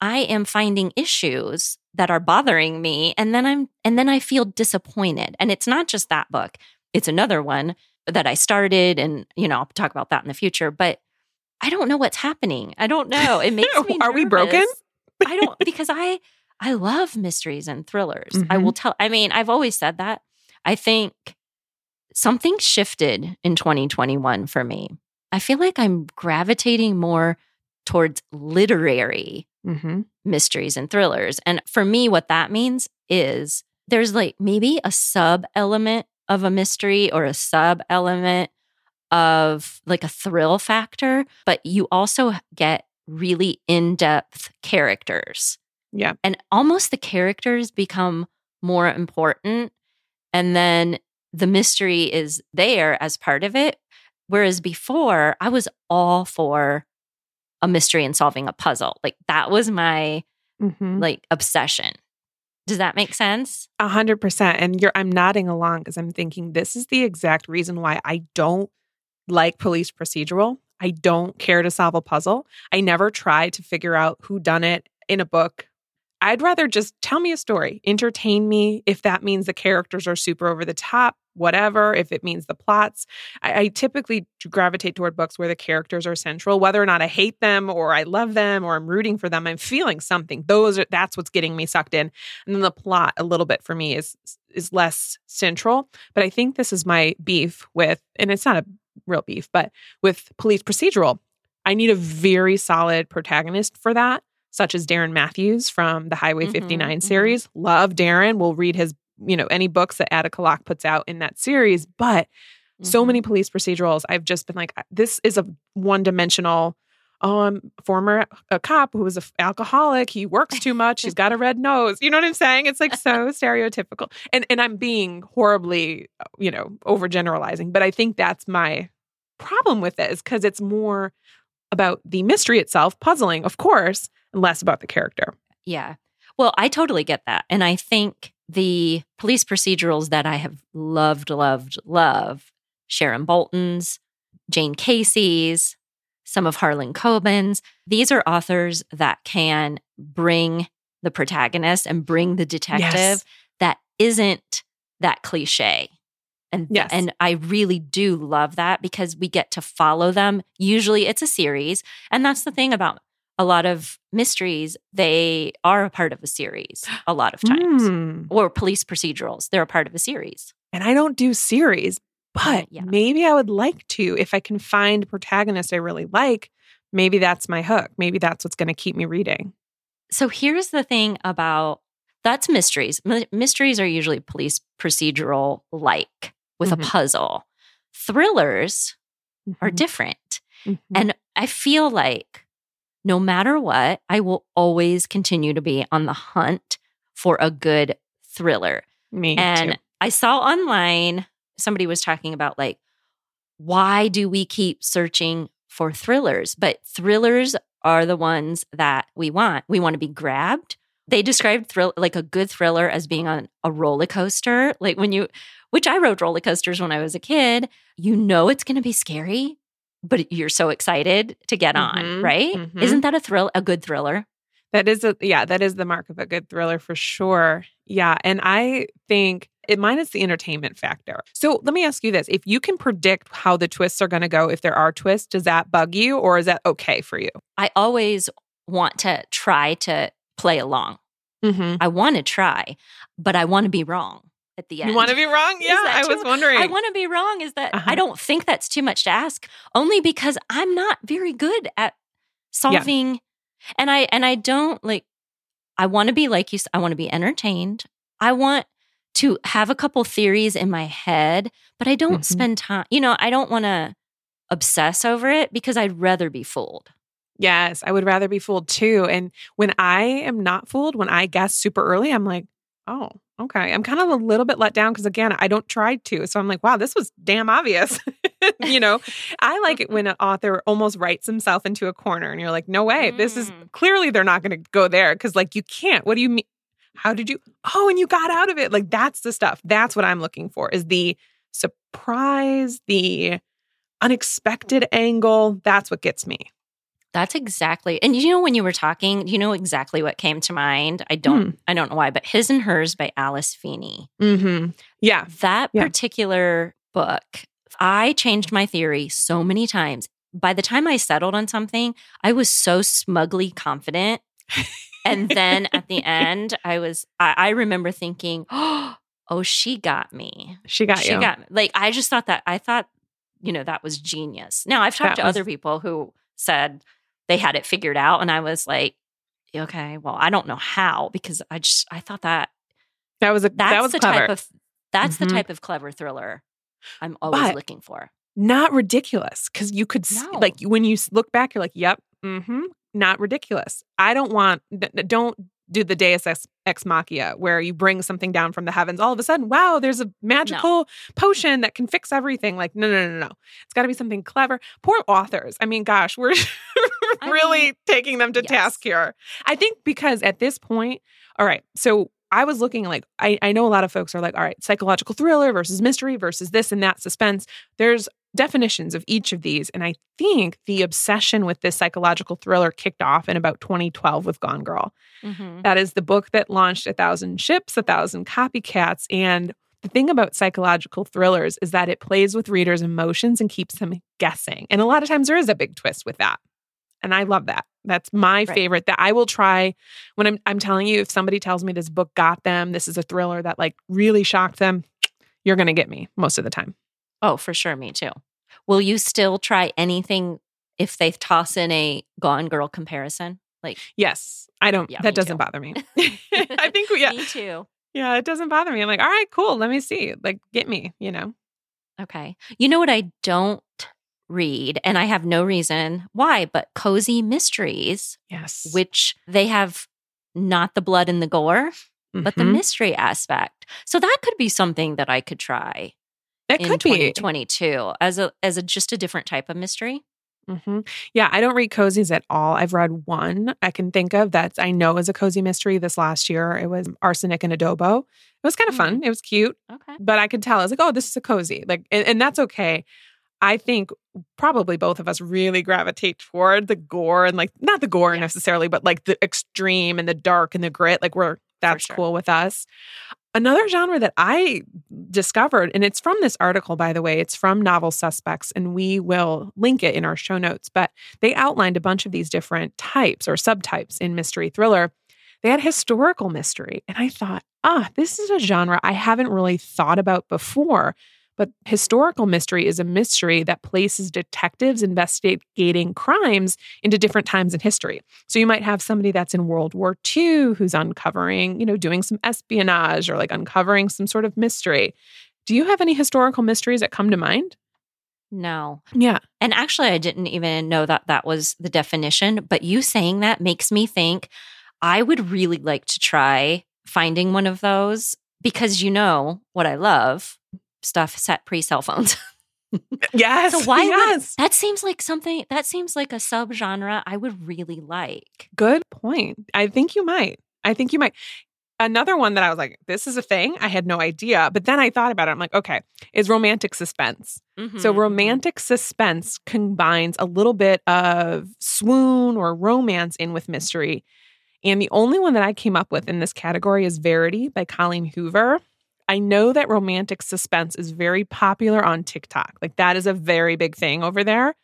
I am finding issues that are bothering me and then I'm and then I feel disappointed. And it's not just that book. It's another one that I started and you know, I'll talk about that in the future, but I don't know what's happening. I don't know. It makes me Are we broken? I don't because I I love mysteries and thrillers. I Mhm. will tell I mean, I've always said that. I think something shifted in 2021 for me. I feel like I'm gravitating more towards literary hmm mysteries and thrillers. And for me, what that means is there's like maybe a sub element of a mystery or a sub element of like a thrill factor, but you also get really in depth characters. Yeah. And almost the characters become more important and then the mystery is there as part of it. Whereas before, I was all for a mystery and solving a puzzle. Like that was my Mhm. like obsession. Does that make sense? A hundred percent. And you're I'm nodding along because I'm thinking this is the exact reason why I don't like police procedural. I don't care to solve a puzzle. I never try to figure out who done it in a book. I'd rather just tell me a story, entertain me. If that means the characters are super over the top, whatever. If it means the plots, I, I typically gravitate toward books where the characters are central. Whether or not I hate them or I love them or I'm rooting for them, I'm feeling something. Those are that's what's getting me sucked in. And then the plot a little bit for me is is less central. But I think this is my beef with, and it's not a real beef, but with police procedural. I need a very solid protagonist for that, such as Darren Matthews from the Highway Mhm, 59 mhm. series. Love Darren. We'll read his, you know, any books that Attica Locke puts out in that series. But so Mhm. many police procedurals, I've just been like, this is a one dimensional. Oh, I'm former a cop who was an alcoholic. He works too much. He's got a red nose. You know what I'm saying? It's like so stereotypical. And and I'm being horribly, uh, you know, overgeneralizing. But I think that's my problem with it is because it's more about the mystery itself, puzzling, of course, and less about the character. Yeah. Well, I totally get that. And I think the police procedurals that I have loved, loved, love Sharon Bolton's, Jane Casey's, some of Harlan Coben's. These are authors that can bring the protagonist and bring the detective Yes. that isn't that cliche. And Yes. and I really do love that because we get to follow them. Usually it's a series. And that's the thing about a lot of mysteries, they are a part of a series a lot of times. Hmm. Or police procedurals, they're a part of a series. And I don't do series, but yeah. maybe I would like to if I can find protagonists I really like. Maybe that's my hook. Maybe that's what's going to keep me reading. So here's the thing about that's mysteries. My- mysteries are usually police procedural like with Mhm. a puzzle. Thrillers are Mhm. different. Mhm. And I feel like no matter what, I will always continue to be on the hunt for a good thriller. me and too. I saw online somebody was talking about like, why do we keep searching for thrillers? But thrillers are the ones that we want. We want to be grabbed. They described thrill like a good thriller as being on a roller coaster. Like when you, which I rode roller coasters when I was a kid, you know it's going to be scary, but you're so excited to get on, Mhm, right? mhm. Isn't that a thrill, a good thriller? That is a yeah, that is the mark of a good thriller for sure. Yeah, and I think it minus the entertainment factor. So let me ask you this: If you can predict how the twists are going to go, if there are twists, does that bug you, or is that okay for you? I always want to try to play along. Mm-hmm. I want to try, but I want to be wrong at the end. You want to be wrong? Yeah, I was wondering. I want to be wrong. Is that Uh-huh. I don't think that's too much to ask, only because I'm not very good at solving, and I and I don't like. I want to be like you. I want to be entertained. I want to have a couple theories in my head, but I don't Mhm. spend time. You know, I don't want to obsess over it because I'd rather be fooled. Yes, I would rather be fooled too. And when I am not fooled, when I guess super early, I'm like, oh, okay. I'm kind of a little bit let down because again, I don't try to. So I'm like, wow, this was damn obvious. you know, I like it when an author almost writes himself into a corner and you're like, no way, this is Mm. clearly they're not going to go there because like you can't. What do you mean? How did you? Oh, and you got out of it. Like that's the stuff. That's what I'm looking for is the surprise, the unexpected angle. That's what gets me. That's exactly. And you know when you were talking, you know exactly what came to mind. I don't I don't know why, but His and Hers by Alice Feeney. Mm-hmm. Yeah. That Yeah. particular book, I changed my theory so many times. By the time I settled on something, I was so smugly confident. And then at the end, I was I, I remember thinking, oh, she got me. She got she you. got me. Like I just thought that I thought, you know, that was genius. Now I've talked That to was- other people who said they had it figured out, and I was like, okay, well, I don't know how because I just I thought that that was a that's that was the clever. type of that's Mhm. the type of clever thriller I'm always But- looking for. not ridiculous because you could No. like when you look back, you're like, "Yep, mm-hmm, not ridiculous." I don't want don't do the Deus ex, ex machina, where you bring something down from the heavens. All of a sudden, wow, there's a magical potion that can fix everything. Like, no, no, no, no. It's got to be something clever. Poor authors. I mean, gosh, we're really mean, taking them to yes. task here. I think because at this point, all right, so I was looking like, I, I know a lot of folks are like, all right, psychological thriller versus mystery versus this and that suspense. There's definitions of each of these. And I think the obsession with this psychological thriller kicked off in about 2012 with Gone Girl. Mhm. That is the book that launched a thousand ships, a thousand copycats. And the thing about psychological thrillers is that it plays with readers' emotions and keeps them guessing. And a lot of times there is a big twist with that. And I love that. That's my Right. favorite that I will try when I'm I'm telling you if somebody tells me this book got them, this is a thriller that like really shocked them, you're going to get me most of the time. Oh, for sure. Me too. Will you still try anything if they toss in a Gone Girl comparison? Like, Yes. I don't Yeah, that doesn't too. bother me. I think yeah. me too. Yeah, it doesn't bother me. I'm like, "All right, cool. Let me see. Like get me, you know." Okay. You know what I don't read, and I have no reason why, but cozy mysteries, Yes. which they have not the blood and the gore, but the Mhm. mystery aspect. So that could be something that I could try in could be 2022 as a as a just a different type of mystery. hmm Yeah, I don't read cozies at all. I've read one I can think of that I know is a cozy mystery this last year. It was Arsenic and Adobo. It was kind of fun. It was cute, Okay. but I could tell I was like, oh, this is a cozy. Like, and, and that's okay. I think probably both of us really gravitate toward the gore and like not the gore Yes. necessarily, but like the extreme and the dark and the grit. Like we're that's sure. cool with us. Another genre that I discovered, and it's from this article, by the way, it's from Novel Suspects, and we will link it in our show notes. But they outlined a bunch of these different types or subtypes in mystery thriller. They had historical mystery. And I thought, ah, this is a genre I haven't really thought about before. But historical mystery is a mystery that places detectives investigating crimes into different times in history. So you might have somebody that's in World War II who's uncovering, you know, doing some espionage or like uncovering some sort of mystery. Do you have any historical mysteries that come to mind? No. Yeah. And actually, I didn't even know that that was the definition. But you saying that makes me think I would really like to try finding one of those because you know what I love stuff set pre cell phones. Yes. So why would- that seems like something that seems like a subgenre I would really like. Good point. I think you might. I think you might. Another one that I was like, this is a thing. I had no idea. But then I thought about it. I'm like, okay, is romantic suspense. So Mhm, mhm. romantic suspense combines a little bit of swoon or romance in with mystery. And the only one that I came up with in this category is Verity by Colleen Hoover. I know that romantic suspense is very popular on TikTok. Like that is a very big thing over there.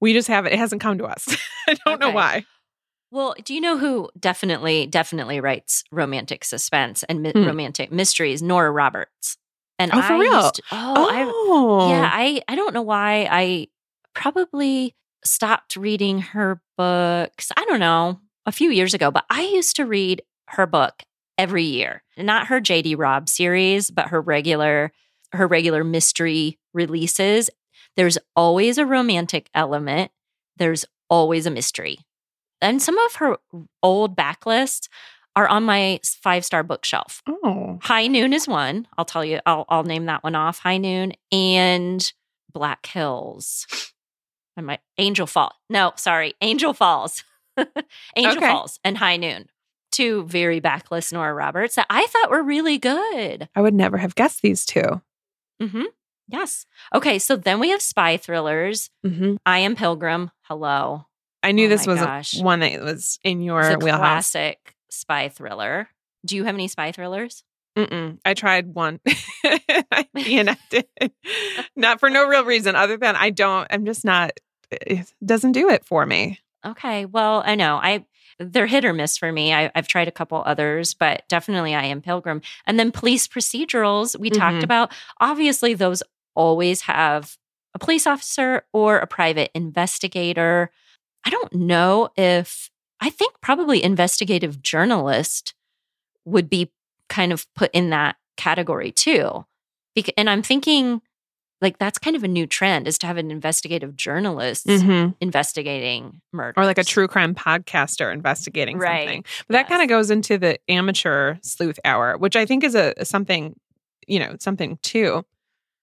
We just haven't, it hasn't come to us. I don't know why. Well, do you know who definitely, definitely writes romantic suspense and mi- Hmm. romantic mysteries? Nora Roberts. And Oh, for I real? to- oh, I Oh, Yeah, I I don't know why I probably stopped reading her books. I don't know, a few years ago, but I used to read her book every year. Not her JD Robb series, but her regular her regular mystery releases. There's always a romantic element. There's always a mystery. And some of her old backlists are on my five-star bookshelf. Oh, High Noon is one. I'll tell you, I'll, I'll name that one off. High Noon and Black Hills. I might Angel Fall. No, sorry, Angel Falls. Angel Okay. Falls and High Noon. Two very backlist Nora Roberts that I thought were really good. I would never have guessed these 2 Mm-hmm. Yes. Okay, so then we have spy thrillers. Mm-hmm. I Am Pilgrim. Hello. I knew Oh this was gosh. one that was in your It's a wheelhouse. classic spy thriller. Do you have any spy thrillers? Mm-mm. I tried one. I reenacted. not for no real reason other than I don't, I'm just not, it doesn't do it for me. Okay. Well, I know I they're hit or miss for me. I, I've tried a couple others, but definitely I am Pilgrim. And then police procedurals we Mhm. talked about. Obviously, those always have a police officer or a private investigator. I don't know if I think probably investigative journalist would be kind of put in that category too. And I'm thinking like that's kind of a new trend is to have an investigative journalist Mhm. investigating murder Or like a true crime podcaster investigating Right. something. But that kind of goes into the amateur sleuth hour, which I think is a something, you know, something too.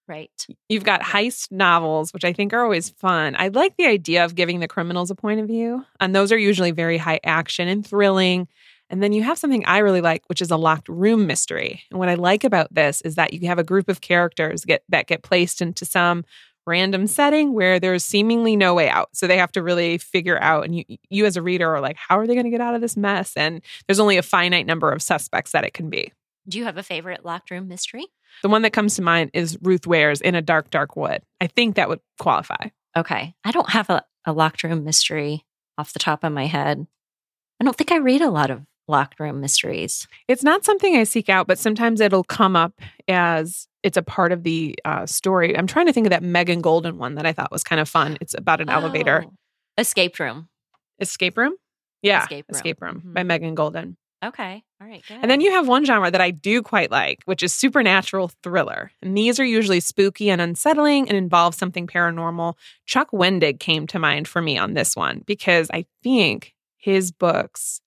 right. You've got heist novels, which I think are always fun. I like the idea of giving the criminals a point of view, and those are usually very high action and thrilling. And then you have something I really like, which is a locked room mystery. And what I like about this is that you have a group of characters get that get placed into some random setting where there's seemingly no way out. So they have to really figure out and you you as a reader are like, how are they going to get out of this mess? And there's only a finite number of suspects that it can be. Do you have a favorite locked room mystery? The one that comes to mind is Ruth Ware's In a Dark, Dark Wood. I think that would qualify. Okay. I don't have a, a locked room mystery off the top of my head. I don't think I read a lot of locked room mysteries. It's not something I seek out, but sometimes it'll come up as it's a part of the uh, story. I'm trying to think of that Megan Goldin one that I thought was kind of fun. It's about an elevator Oh. Escape room. escape room. Yeah, Escape Room. escape room Mhm. by Megan Goldin. Okay. All right. Good. And then you have one genre that I do quite like, which is supernatural thriller. And these are usually spooky and unsettling and involve something paranormal. Chuck Wendig came to mind for me on this one because I think his books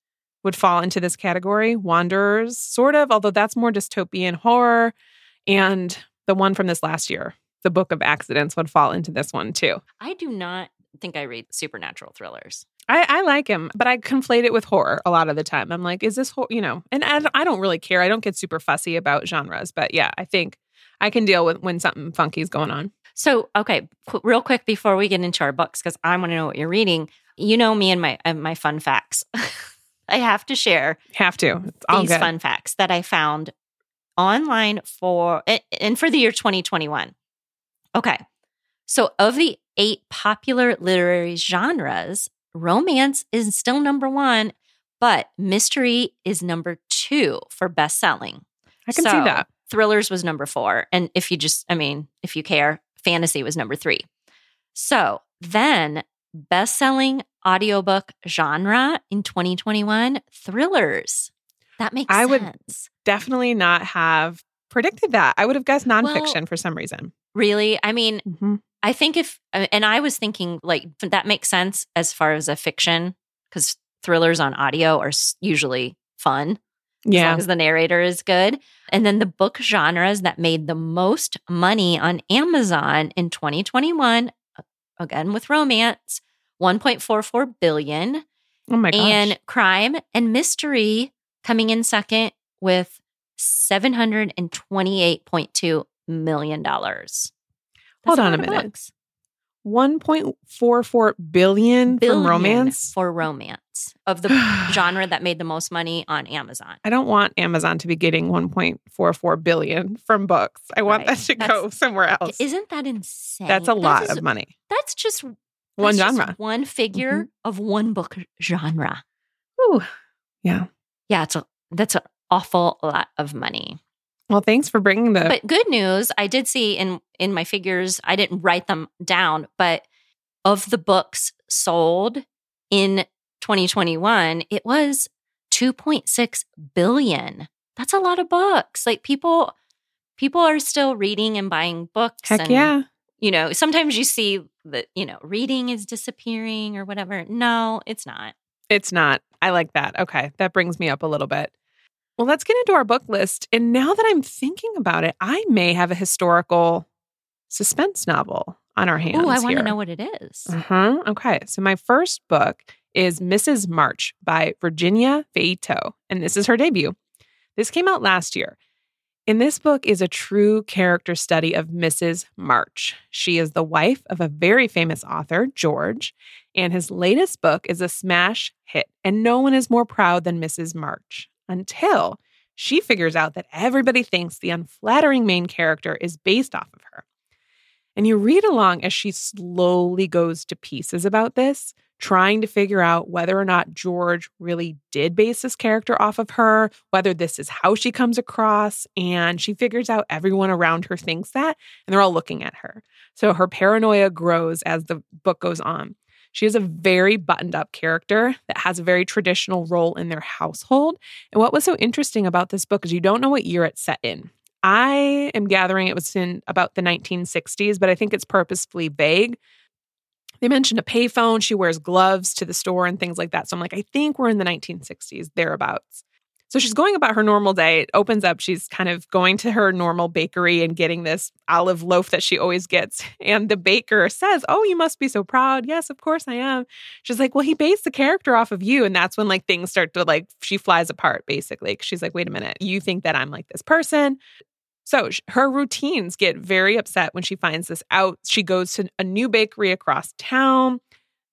would fall into this category. Wanderers, sort of, although that's more dystopian horror. And the one from this last year, The Book of Accidents, would fall into this one too. I do not think I read supernatural thrillers. I, I like him, but I conflate it with horror a lot of the time. I'm like, is this, hor-? you know, and I, don't- I don't really care. I don't get super fussy about genres, but yeah, I think I can deal with when something funky is going on. So, okay, qu- real quick before we get into our books, because I want to know what you're reading. You know me and my and my fun facts. I have to share Have to. All these good. fun facts that I found online for and for the year 2021. Okay. So of the eight popular literary genres, romance is still number 1, but mystery is number 2 for best selling. I can see that. Thrillers was number 4 and if you just I mean, if you care, fantasy was number 3. So, then best-selling audiobook genre in 2021, thrillers. That makes I would- Definitely not have predicted that. I would have guessed nonfiction Well- for some reason. Really? I mean, Mhm. I think if, uh, and I was thinking like that makes sense as far as a fiction because thrillers on audio are usually fun as Yeah. long as the narrator is good. And then the book genres that made the most money on Amazon in 2021, uh, again with romance, 1.44 billion, Oh my gosh. and crime and mystery coming in second with $728.2 million. That's Hold on a minute. books. 1.44 billion, Billion from romance. For romance of the genre that made the most money on Amazon. I don't want Amazon to be getting 1.44 billion from books. I want Right. that to That's- go somewhere else. Isn't that insane? That's a lot of money. That's just One that's genre. one figure mm-hmm. of one book genre. Ooh. Yeah. Yeah, it's a that's an awful lot of money. Well, thanks for bringing the. But good news, I did see in in my figures, I didn't write them down, but of the books sold in 2021, it was 2.6 billion. That's a lot of books. Like people people are still reading and buying books heck and yeah. you know, sometimes you see that, you know, reading is disappearing or whatever. No, it's not. It's not. I like that. Okay. That brings me up a little bit. Well, let's get into our book list. And now that I'm thinking about it, I may have a historical suspense novel on our hands. Oh, I want to know what it is. Uh-huh. Okay. So my first book is Mrs. March by Virginia Feito, and this is her debut. This came out last year. In this book is a true character study of Mrs. March. She is the wife of a very famous author, George, and his latest book is a smash hit, and no one is more proud than Mrs. March until she figures out that everybody thinks the unflattering main character is based off of her. And you read along as she slowly goes to pieces about this, trying to figure out whether or not George really did base this character off of her, whether this is how she comes across. And she figures out everyone around her thinks that, and they're all looking at her. So her paranoia grows as the book goes on. She is a very buttoned up character that has a very traditional role in their household. And what was so interesting about this book is you don't know what year it's set in. I am gathering it was in about the 1960s, but I think it's purposefully vague. They mentioned a payphone. She wears gloves to the store and things like that. So I'm like, I think we're in the 1960s, thereabouts. So she's going about her normal day. It opens up. She's kind of going to her normal bakery and getting this olive loaf that she always gets. And the baker says, Oh, you must be so proud. Yes, of course I am. She's like, Well, he based the character off of you. And that's when like things start to like, she flies apart basically. She's like, Wait a minute. You think that I'm like this person? So her routines get very upset when she finds this out. She goes to a new bakery across town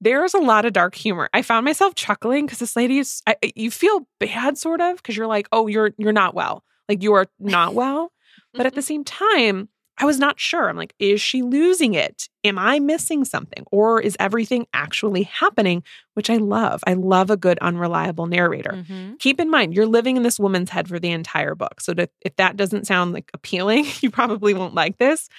there's a lot of dark humor. I found myself chuckling because this lady is, I, you feel bad sort of because you're like, oh, you're you're not well, like you are not well, but at the mm-hmm. same time, I was not sure. I'm like, is she losing it? Am I missing something? Or is everything actually happening? Which I love. I love a good, unreliable narrator. Mhm. Keep in mind, you're living in this woman's head for the entire book. So to, if that doesn't sound like appealing, you probably won't like this.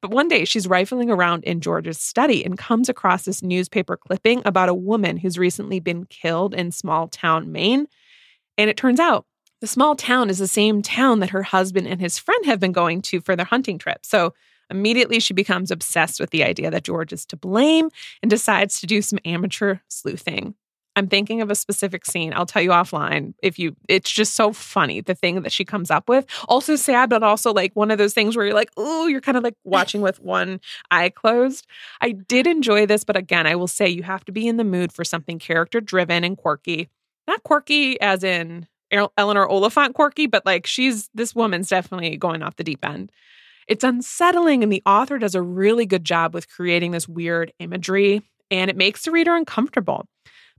But one day she's rifling around in George's study and comes across this newspaper clipping about a woman who's recently been killed in small town Maine. And it turns out the small town is the same town that her husband and his friend have been going to for their hunting trip. So immediately she becomes obsessed with the idea that George is to blame and decides to do some amateur sleuthing. I'm thinking of a specific scene. I'll tell you offline if you it's just so funny the thing that she comes up with. Also sad but also like one of those things where you're like, "Oh, you're kind of like watching with one eye closed." I did enjoy this, but again, I will say you have to be in the mood for something character driven and quirky. Not quirky as in Eleanor Oliphant quirky, but like she's this woman's definitely going off the deep end. It's unsettling, and the author does a really good job with creating this weird imagery, and it makes the reader uncomfortable.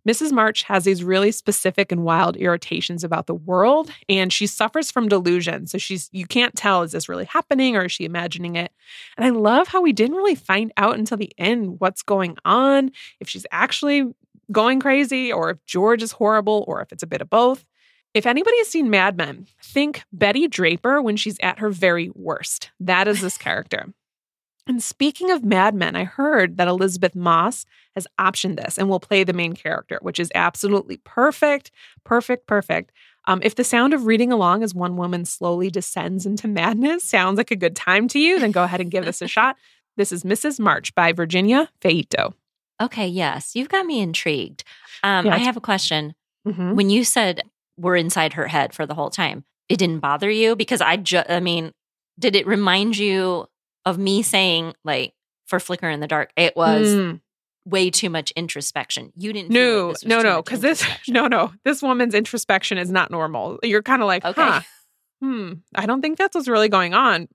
Mrs. March has these really specific and wild irritations about the world, and she suffers from delusion. So she's you can't tell is this really happening or is she imagining it? And I love how we didn't really find out until the end what's going on, if she's actually going crazy, or if George is horrible, or if it's a bit of both. If anybody has seen Mad Men, think Betty Draper when she's at her very worst. That is this character. And speaking of Mad Men, I heard that Elisabeth Moss has optioned this and will play the main character, which is absolutely perfect, perfect, perfect. Um, if the sound of reading along as one woman slowly descends into madness sounds like a good time to you, then go ahead and give this a shot. This is Mrs. March by Virginia Feito. Okay, yes, you've got me intrigued. Um, I have a question. Mhm. When you said we're inside her head for the whole time, it didn't bother you because I just, I mean, did it remind you of me saying like for Flicker in the Dark, it was Mm. way too much introspection. You didn't. No, like no, no, because this, no, no, this woman's introspection is not normal. You're kind of like, Okay. huh, hmm, I don't think that's what's really going on.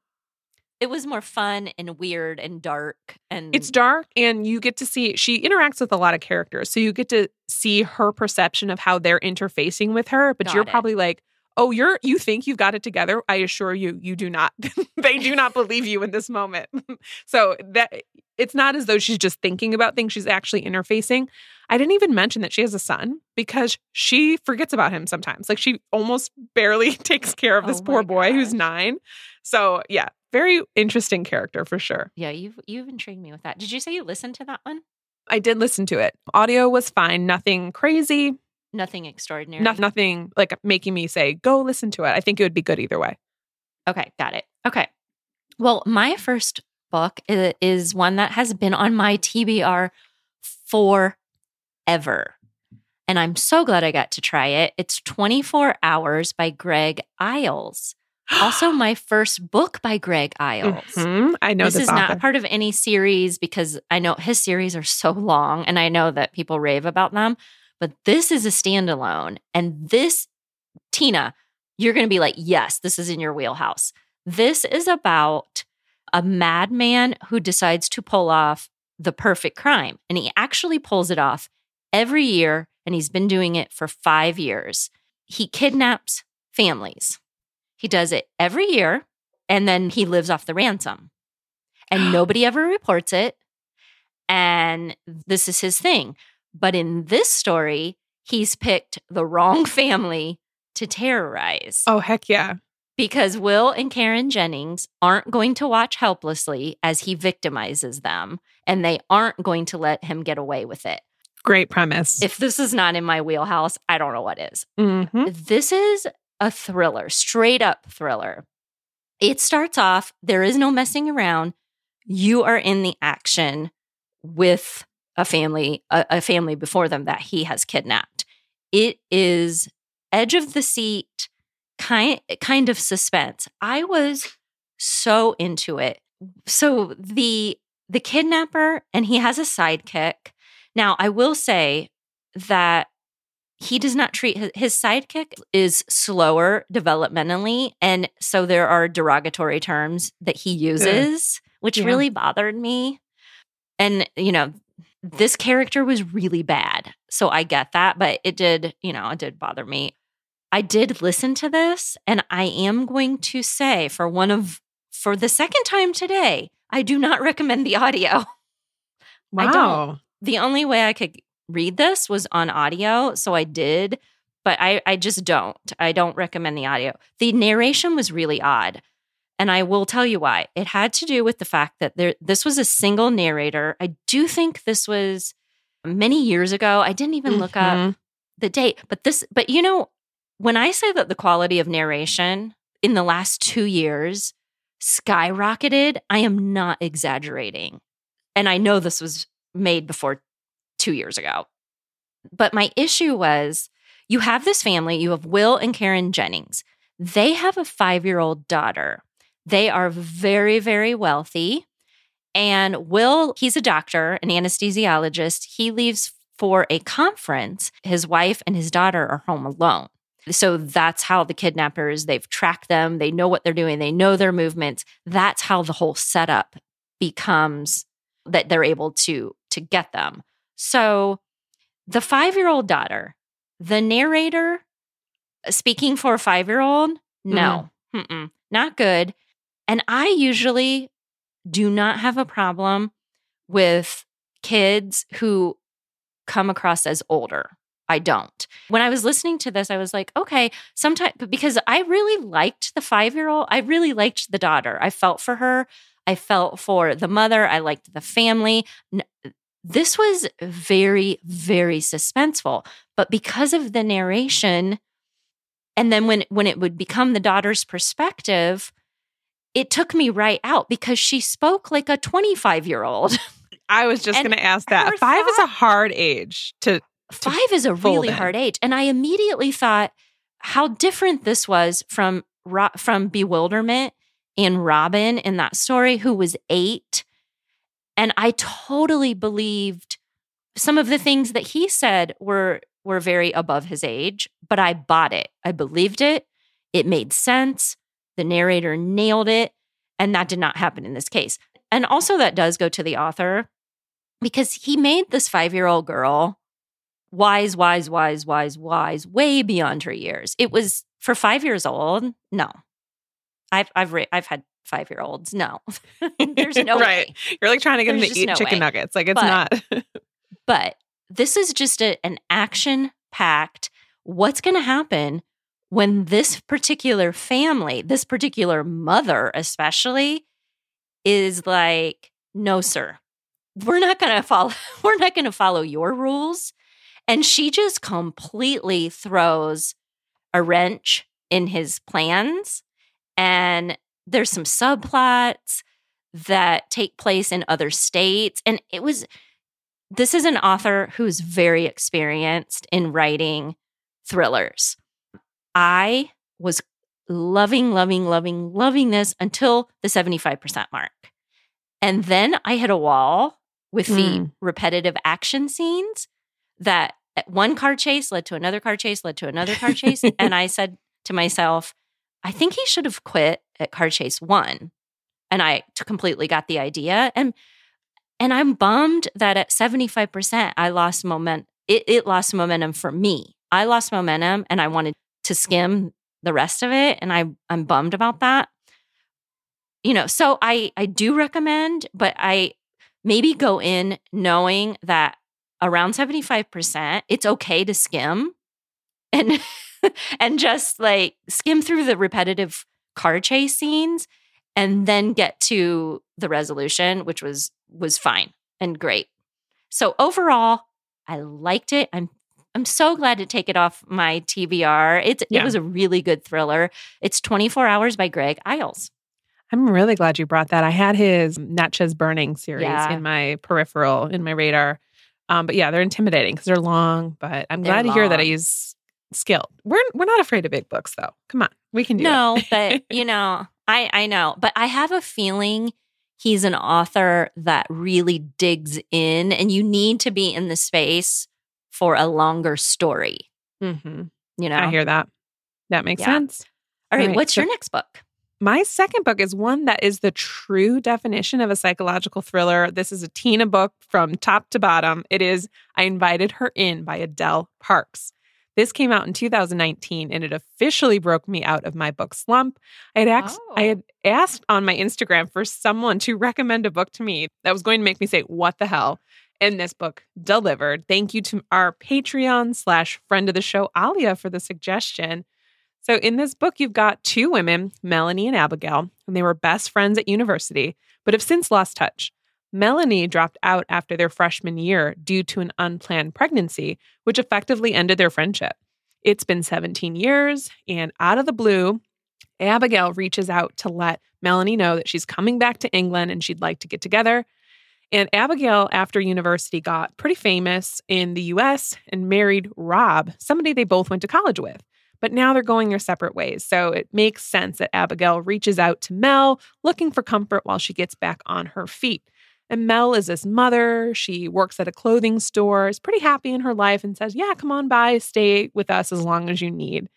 It was more fun and weird and dark and It's dark, and you get to see she interacts with a lot of characters, so you get to see her perception of how they're interfacing with her. But Got you're it. probably like, oh, you're you think you've got it together. I assure you, you do not. they do not believe you in this moment. so that eh, it's not as though she's just thinking about things; she's actually interfacing. I didn't even mention that she has a son because she forgets about him sometimes. Like she almost barely takes care of this Oh poor my boy who's nine. So yeah, very interesting character for sure. yeah, you've you've intrigued me with that. Did you say you listened to that one? I did listen to it. Audio was fine, nothing crazy, Nothing extraordinary. no, nothing like making me say, go listen to it. I think it would be good either way. Okay, got it. Okay. Well, my first book is one that has been on my TBR forever. And I'm so glad I got to try it. It's 24 Hours by Greg Iles. Also, my first book by Greg Iles. Mhm. I know this, this, is author. not part of any series because I know his series are so long and I know that people rave about them, but this is a standalone. And this, Tina, you're going to be like, yes, this is in your wheelhouse. This is about a madman who decides to pull off the perfect crime. And he actually pulls it off every year. And he's been doing it for five years. He kidnaps families. He does it every year. And then he lives off the ransom. And nobody ever reports it. And this is his thing. But in this story, he's picked the wrong family to terrorize oh heck yeah. because Will and Karen Jennings aren't going to watch helplessly as he victimizes them, and they aren't going to let him get away with it. Great premise. If this is not in my wheelhouse, I don't know what is. Mhm. This is a thriller, straight up thriller. It starts off, there is no messing around. You are in the action with a family, a, a family before them that he has kidnapped. It is edge of the seat, kind kind of suspense. I was so into it. So the the kidnapper and he has a sidekick. Now, I will say that he does not treat his, his sidekick is slower developmentally and so there are derogatory terms that he uses which Yeah. really bothered me and you know this character was really bad so i get that but it did you know it did bother me i did listen to this and i am going to say for one of for the second time today i do not recommend the audio. Wow. the only way I could read this was on audio, so I did, but I I just don't. I don't recommend the audio. The narration was really odd. And I will tell you why. It had to do with the fact that there this was a single narrator. I do think this was many years ago. I didn't even look up Mhm. the date, but this but you know, when I say that the quality of narration in the last 2 years skyrocketed, I am not exaggerating. And I know this was made before 2 years ago. But my issue was you have this family, you have Will and Karen Jennings. They have a 5-year-old daughter. They are very very wealthy. And Will, he's a doctor, an anesthesiologist. He leaves for a conference. His wife and his daughter are home alone. So that's how the kidnappers, they've tracked them, they know what they're doing, they know their movements. That's how the whole setup becomes that they're able to to get them. So the 5-year-old daughter, the narrator speaking for a 5-year-old, no. Mm-hmm. Mm-mm, not good. And I usually do not have a problem with kids who come across as older. I don't. When I was listening to this, I was like, okay, sometimes because I really liked the five year old. I really liked the daughter. I felt for her. I felt for the mother. I liked the family. This was very, very suspenseful. But because of the narration, and then when when it would become the daughter's perspective, it took me right out because she spoke like a 25 year old. I was just going to ask that. Five is a hard age to. Five is a really in. hard age. And I immediately thought how different this was from from Bewilderment and Robin in that story, who was eight. And I totally believed some of the things that he said were were very above his age, but I bought it. I believed it. It made sense. The narrator nailed it. And that did not happen in this case. And also, that does go to the author because he made this five year old girl wise, wise, wise, wise, wise, way beyond her years. It was for five years old. No, I've I've re- I've had five year olds. No, there's no Right. way. You're like trying to get them to eat no chicken way. nuggets. Like it's But- not. But this is just a, an action packed. What's going to happen when this particular family, this particular mother, especially, is like, no, sir, we're not going to follow. We're not going to follow your rules, and she just completely throws a wrench in his plans. And there's some subplots that take place in other states, and it was this is an author who's very experienced in writing thrillers. I was loving, loving, loving, loving this until the 75% mark. And then I hit a wall with the Mm. repetitive action scenes that one car chase led to another car chase, led to another car chase. and I said to myself, I think he should have quit at car chase one. And I t- completely got the idea. And and I'm bummed that at 75%, I lost moment. It, it lost momentum for me. I lost momentum and I wanted to skim the rest of it. And I, I'm bummed about that. You know, so I, I do recommend, but I maybe go in knowing that around 75%, it's okay to skim and, and just like skim through the repetitive car chase scenes and then get to the resolution, which was was fine and great. So overall, I liked it. I'm I'm so glad to take it off my TBR. It Yeah. it was a really good thriller. It's 24 Hours by Greg Iles. I'm really glad you brought that. I had his Natchez Burning series Yeah. in my peripheral, in my radar. Um, but yeah, they're intimidating because they're long. But I'm They're glad to hear that long. he's skilled. We're we're not afraid of big books, though. Come on, we can do No, but you know, I I know, but I have a feeling he's an author that really digs in, and you need to be in the space for a longer story. hmm You know. I hear that. That makes Yeah. sense. All right, All right, what's so- your next book? My second book is one that is the true definition of a psychological thriller. This is a Tina book from top to bottom. It is I Invited Her In by Adele Parks. This came out in 2019 and it officially broke me out of my book slump. I had asked, I Oh. had asked on my Instagram for someone to recommend a book to me that was going to make me say, What the hell? And this book delivered. Thank you to our Patreon slash friend of the show, Alia, for the suggestion. So, in this book, you've got two women, Melanie and Abigail, and they were best friends at university, but have since lost touch. Melanie dropped out after their freshman year due to an unplanned pregnancy, which effectively ended their friendship. It's been 17 years, and out of the blue, Abigail reaches out to let Melanie know that she's coming back to England and she'd like to get together. And Abigail, after university, got pretty famous in the US and married Rob, somebody they both went to college with. But now they're going their separate ways. So it makes sense that Abigail reaches out to Mel looking for comfort while she gets back on her feet. And Mel is this mother. She works at a clothing store, is pretty happy in her life, and says, Yeah, come on by, stay with us as long as you need.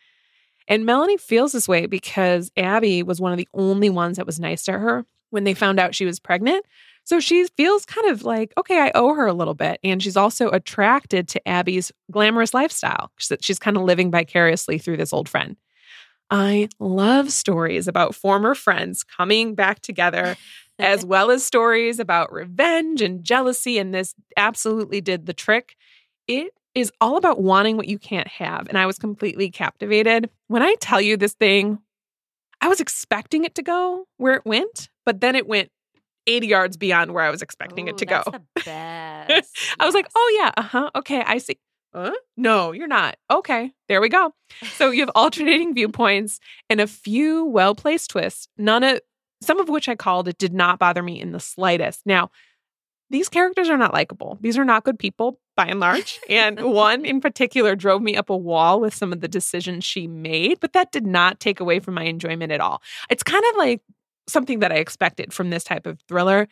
And Melanie feels this way because Abby was one of the only ones that was nice to her when they found out she was pregnant. So she feels kind of like, okay, I owe her a little bit. And she's also attracted to Abby's glamorous lifestyle. She's kind of living vicariously through this old friend. I love stories about former friends coming back together, as well as stories about revenge and jealousy. And this absolutely did the trick. It is all about wanting what you can't have. And I was completely captivated. When I tell you this thing, I was expecting it to go where it went, but then it went 80 yards beyond where I was expecting it Ooh, to go. that's the best. I was like, oh, yeah, uh huh. Okay, I see. Huh? No, you're not. Okay, there we go. So you have alternating viewpoints and a few well placed twists, none of some of which I called it did not bother me in the slightest. Now, these characters are not likable. These are not good people by and large. And one in particular drove me up a wall with some of the decisions she made, but that did not take away from my enjoyment at all. It's kind of like something that I expected from this type of thriller.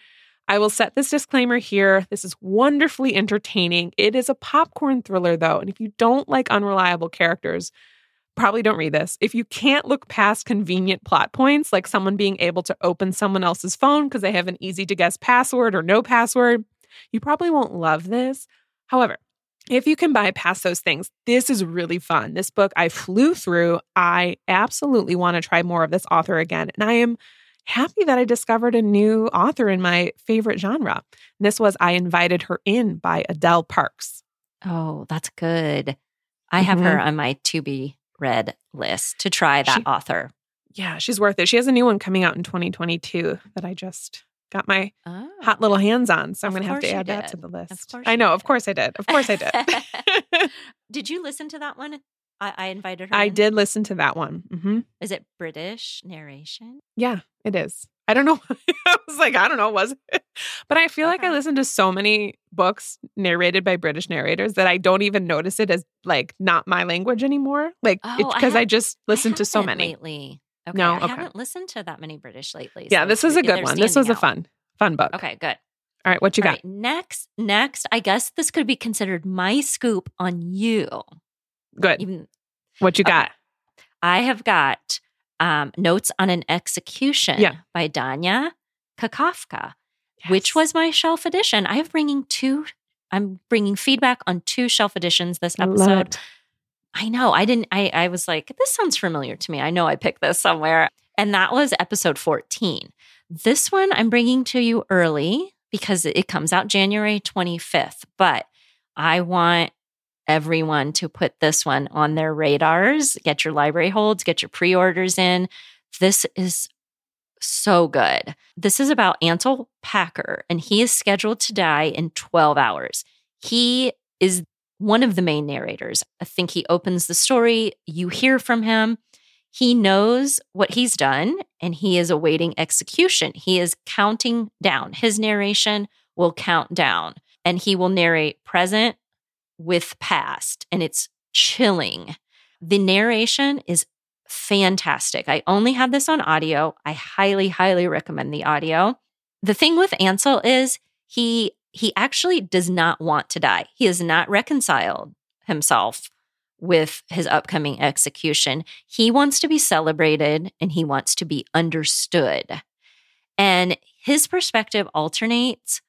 I will set this disclaimer here. This is wonderfully entertaining. It is a popcorn thriller, though. And if you don't like unreliable characters, probably don't read this. If you can't look past convenient plot points, like someone being able to open someone else's phone because they have an easy to guess password or no password, you probably won't love this. However, if you can bypass those things, this is really fun. This book I flew through. I absolutely want to try more of this author again. And I am happy that I discovered a new author in my favorite genre. And this was I Invited Her In by Adele Parks. Oh, that's good. I have her Mhm. on my to be read list to try that She- author. Yeah, she's worth it. She has a new one coming out in 2022 that I just got my Oh. hot little hands on. So I'm going to have to add that to the list. I know. Of course I did. Of course I did. did you listen to that one? I, I invited her. I in. did listen to that one. hmm Is it British narration? Yeah, it is. I don't know. I was like, I don't know, was it? But I feel like I Okay. listen to so many books narrated by British narrators that I don't even notice it as like not my language anymore. Like Oh, it's I because I, just I listen to so many. lately. Okay, No? I haven't listened to that many British lately. Yeah, so this was a good one. This was a fun, fun book. Okay, good. All right, what you All got? right, next, next, I guess this could be considered my scoop on you. Good. Even What you Okay. got? I have got um, notes on an execution Yeah. by Danya Kukafka, which was my shelf edition. I am bringing two. I'm bringing feedback on two shelf editions this episode. I know. I didn't. I I was like, this sounds familiar to me. I know I picked this somewhere, and that was episode 14. This one I'm bringing to you early because it comes out January 25th. But I want everyone to put this one on their radars. Get your library holds. Get your pre-orders in. This is so good. This is about Ansel Packer, and he is scheduled to die in 12 hours. He is one of the main narrators. I think he opens the story. You hear from him. He knows what he's done and he is awaiting execution. He is counting down. His narration will count down and he will narrate present with past, and it's chilling. The narration is fantastic. I only have this on audio. I highly, highly recommend the audio. The thing with Ansel is he he actually does not want to die. He has not reconciled himself with his upcoming execution. He wants to be celebrated and he wants to be understood. And his perspective alternates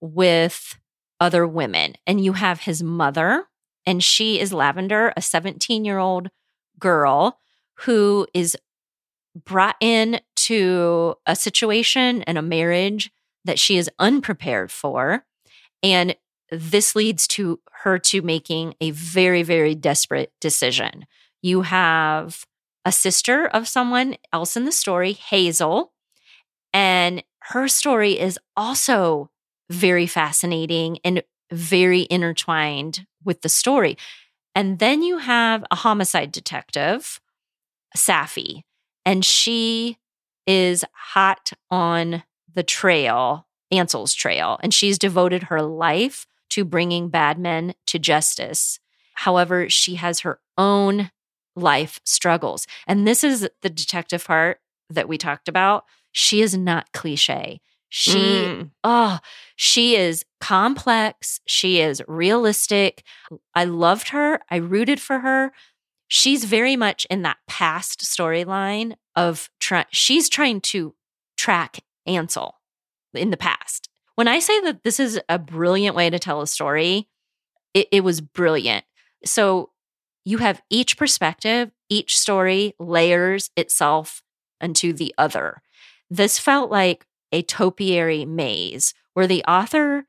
with other women. And you have his mother, and she is Lavender, a 17 year old girl who is brought in to a situation and a marriage that she is unprepared for. And this leads to her to making a very, very desperate decision. You have a sister of someone else in the story, Hazel, and her story is also very fascinating and very intertwined with the story. And then you have a homicide detective, Safi, and she is hot on the trail, Ansel's trail, and she's devoted her life to bringing bad men to justice. However, she has her own life struggles. And this is the detective part that we talked about. She is not cliche. She, mm. oh, she is complex. She is realistic. I loved her. I rooted for her. She's very much in that past storyline of try- she's trying to track Ansel in the past. When I say that this is a brilliant way to tell a story, it, it was brilliant. So you have each perspective, each story layers itself into the other. This felt like a topiary maze where the author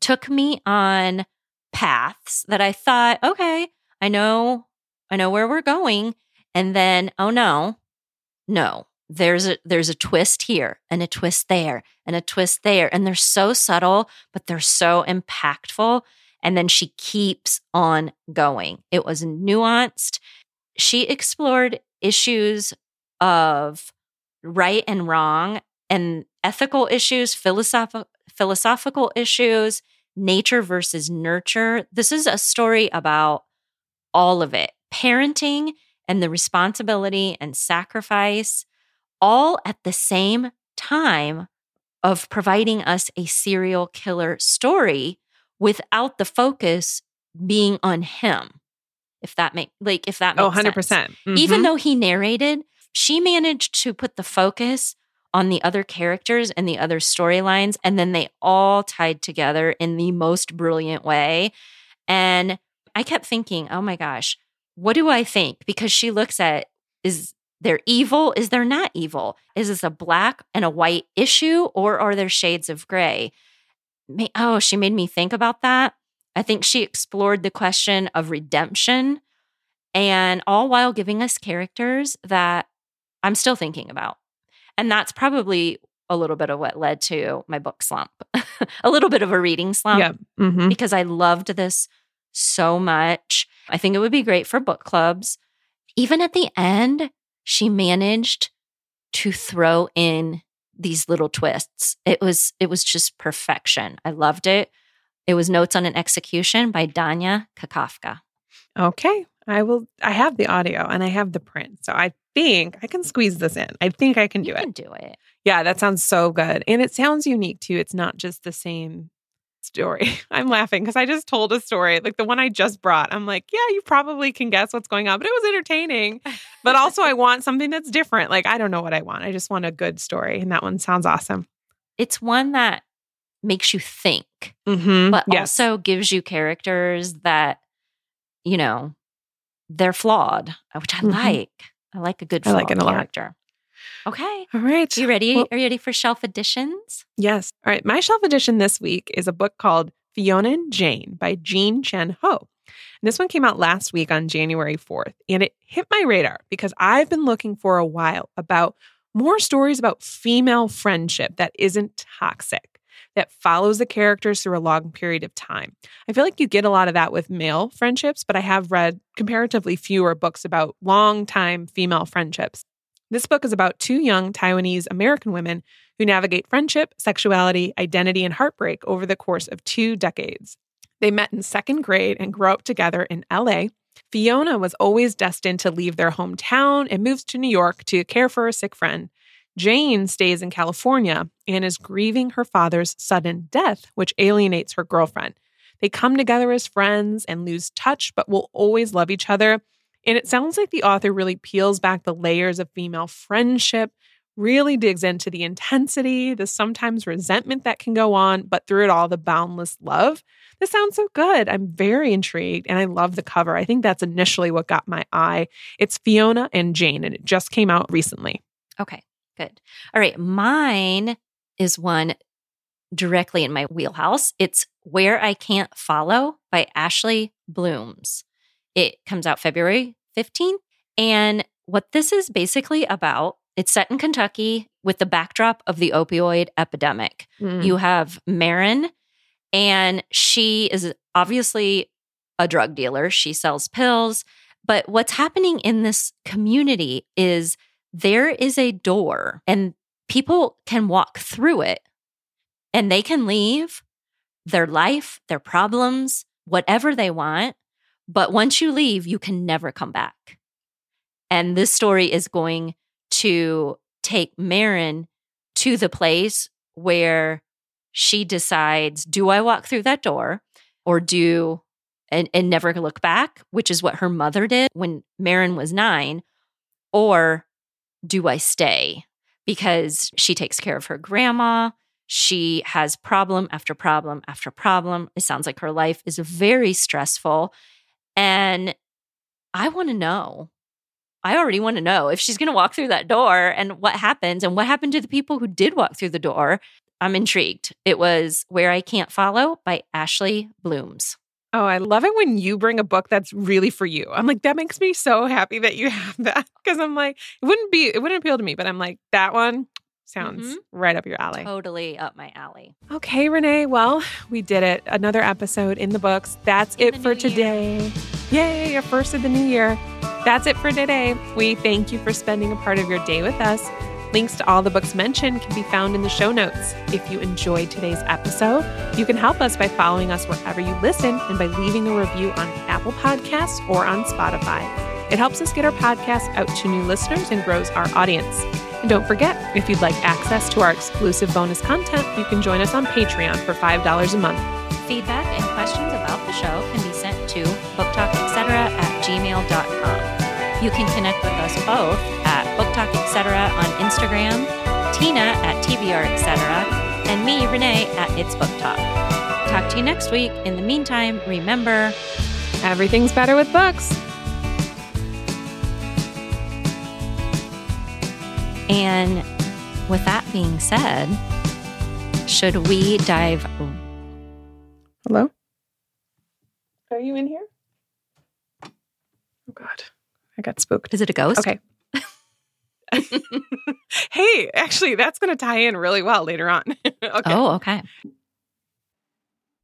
took me on paths that I thought, okay, I know, I know where we're going. And then, oh no, no, there's a there's a twist here and a twist there and a twist there. And they're so subtle, but they're so impactful. And then she keeps on going. It was nuanced. She explored issues of right and wrong and ethical issues, philosoph- philosophical issues, nature versus nurture. This is a story about all of it parenting and the responsibility and sacrifice, all at the same time of providing us a serial killer story without the focus being on him. If that make like if that oh, makes oh, 100%. Sense. Mm-hmm. Even though he narrated, she managed to put the focus on the other characters and the other storylines. And then they all tied together in the most brilliant way. And I kept thinking, oh my gosh, what do I think? Because she looks at is there evil? Is there not evil? Is this a black and a white issue or are there shades of gray? Oh, she made me think about that. I think she explored the question of redemption and all while giving us characters that I'm still thinking about. And that's probably a little bit of what led to my book slump, a little bit of a reading slump yeah. mm-hmm. because I loved this so much. I think it would be great for book clubs. Even at the end, she managed to throw in these little twists. It was it was just perfection. I loved it. It was Notes on an Execution by Danya Kukafka. Okay. I will I have the audio and I have the print. So I think I can squeeze this in. I think I can do you it. Can do it. Yeah, that sounds so good. And it sounds unique too. It's not just the same story. I'm laughing because I just told a story, like the one I just brought. I'm like, yeah, you probably can guess what's going on, but it was entertaining. But also, I want something that's different. Like, I don't know what I want. I just want a good story. And that one sounds awesome. It's one that makes you think, mm-hmm. but yes. also gives you characters that, you know, they're flawed, which I mm-hmm. like. I like a good I like it a character. Lot. Okay. All right. You ready? Well, Are you ready for shelf editions? Yes. All right. My shelf edition this week is a book called Fiona and Jane by Jean Chen Ho. And this one came out last week on January 4th, and it hit my radar because I've been looking for a while about more stories about female friendship that isn't toxic, that follows the characters through a long period of time. I feel like you get a lot of that with male friendships, but I have read comparatively fewer books about long time female friendships. This book is about two young Taiwanese American women who navigate friendship, sexuality, identity, and heartbreak over the course of two decades. They met in second grade and grew up together in LA. Fiona was always destined to leave their hometown and moves to New York to care for a sick friend. Jane stays in California and is grieving her father's sudden death, which alienates her girlfriend. They come together as friends and lose touch, but will always love each other. And it sounds like the author really peels back the layers of female friendship, really digs into the intensity, the sometimes resentment that can go on, but through it all, the boundless love. This sounds so good. I'm very intrigued and I love the cover. I think that's initially what got my eye. It's Fiona and Jane, and it just came out recently. Okay, good. All right, mine is one directly in my wheelhouse. It's Where I Can't Follow by Ashley Blooms. It comes out February 15th. And what this is basically about, it's set in Kentucky with the backdrop of the opioid epidemic. Mm. You have Marin, and she is obviously a drug dealer. She sells pills. But what's happening in this community is there is a door, and people can walk through it and they can leave their life, their problems, whatever they want. But once you leave, you can never come back. And this story is going to take Marin to the place where she decides do I walk through that door or do and, and never look back, which is what her mother did when Marin was nine, or do I stay? Because she takes care of her grandma. She has problem after problem after problem. It sounds like her life is very stressful. And I want to know. I already want to know if she's going to walk through that door and what happens and what happened to the people who did walk through the door. I'm intrigued. It was Where I Can't Follow by Ashley Blooms. Oh, I love it when you bring a book that's really for you. I'm like, that makes me so happy that you have that. Because I'm like, it wouldn't be, it wouldn't appeal to me, but I'm like, that one sounds Mhm. right up your alley. Totally up my alley. Okay, Renee. Well, we did it. Another episode in the books. That's In it for today. Yay, your first of the new year. That's it for today. We thank you for spending a part of your day with us. Links to all the books mentioned can be found in the show notes. If you enjoyed today's episode, you can help us by following us wherever you listen and by leaving a review on Apple Podcasts or on Spotify. It helps us get our podcast out to new listeners and grows our audience. And don't forget, if you'd like access to our exclusive bonus content, you can join us on Patreon for $5 a month. Feedback and questions about the show can be sent to booktalketc at gmail.com. You can connect with us both at booktalketc on Instagram, Tina at TBR etc., and me, Renee, at It's Book Talk. Talk to you next week. In the meantime, remember, Everything's better with books. and with that being said, should we dive Hello? Are you in here? Oh, God. I got spooked. Is it a ghost? Okay. hey, actually, that's going to tie in really well later on. okay. Oh, okay.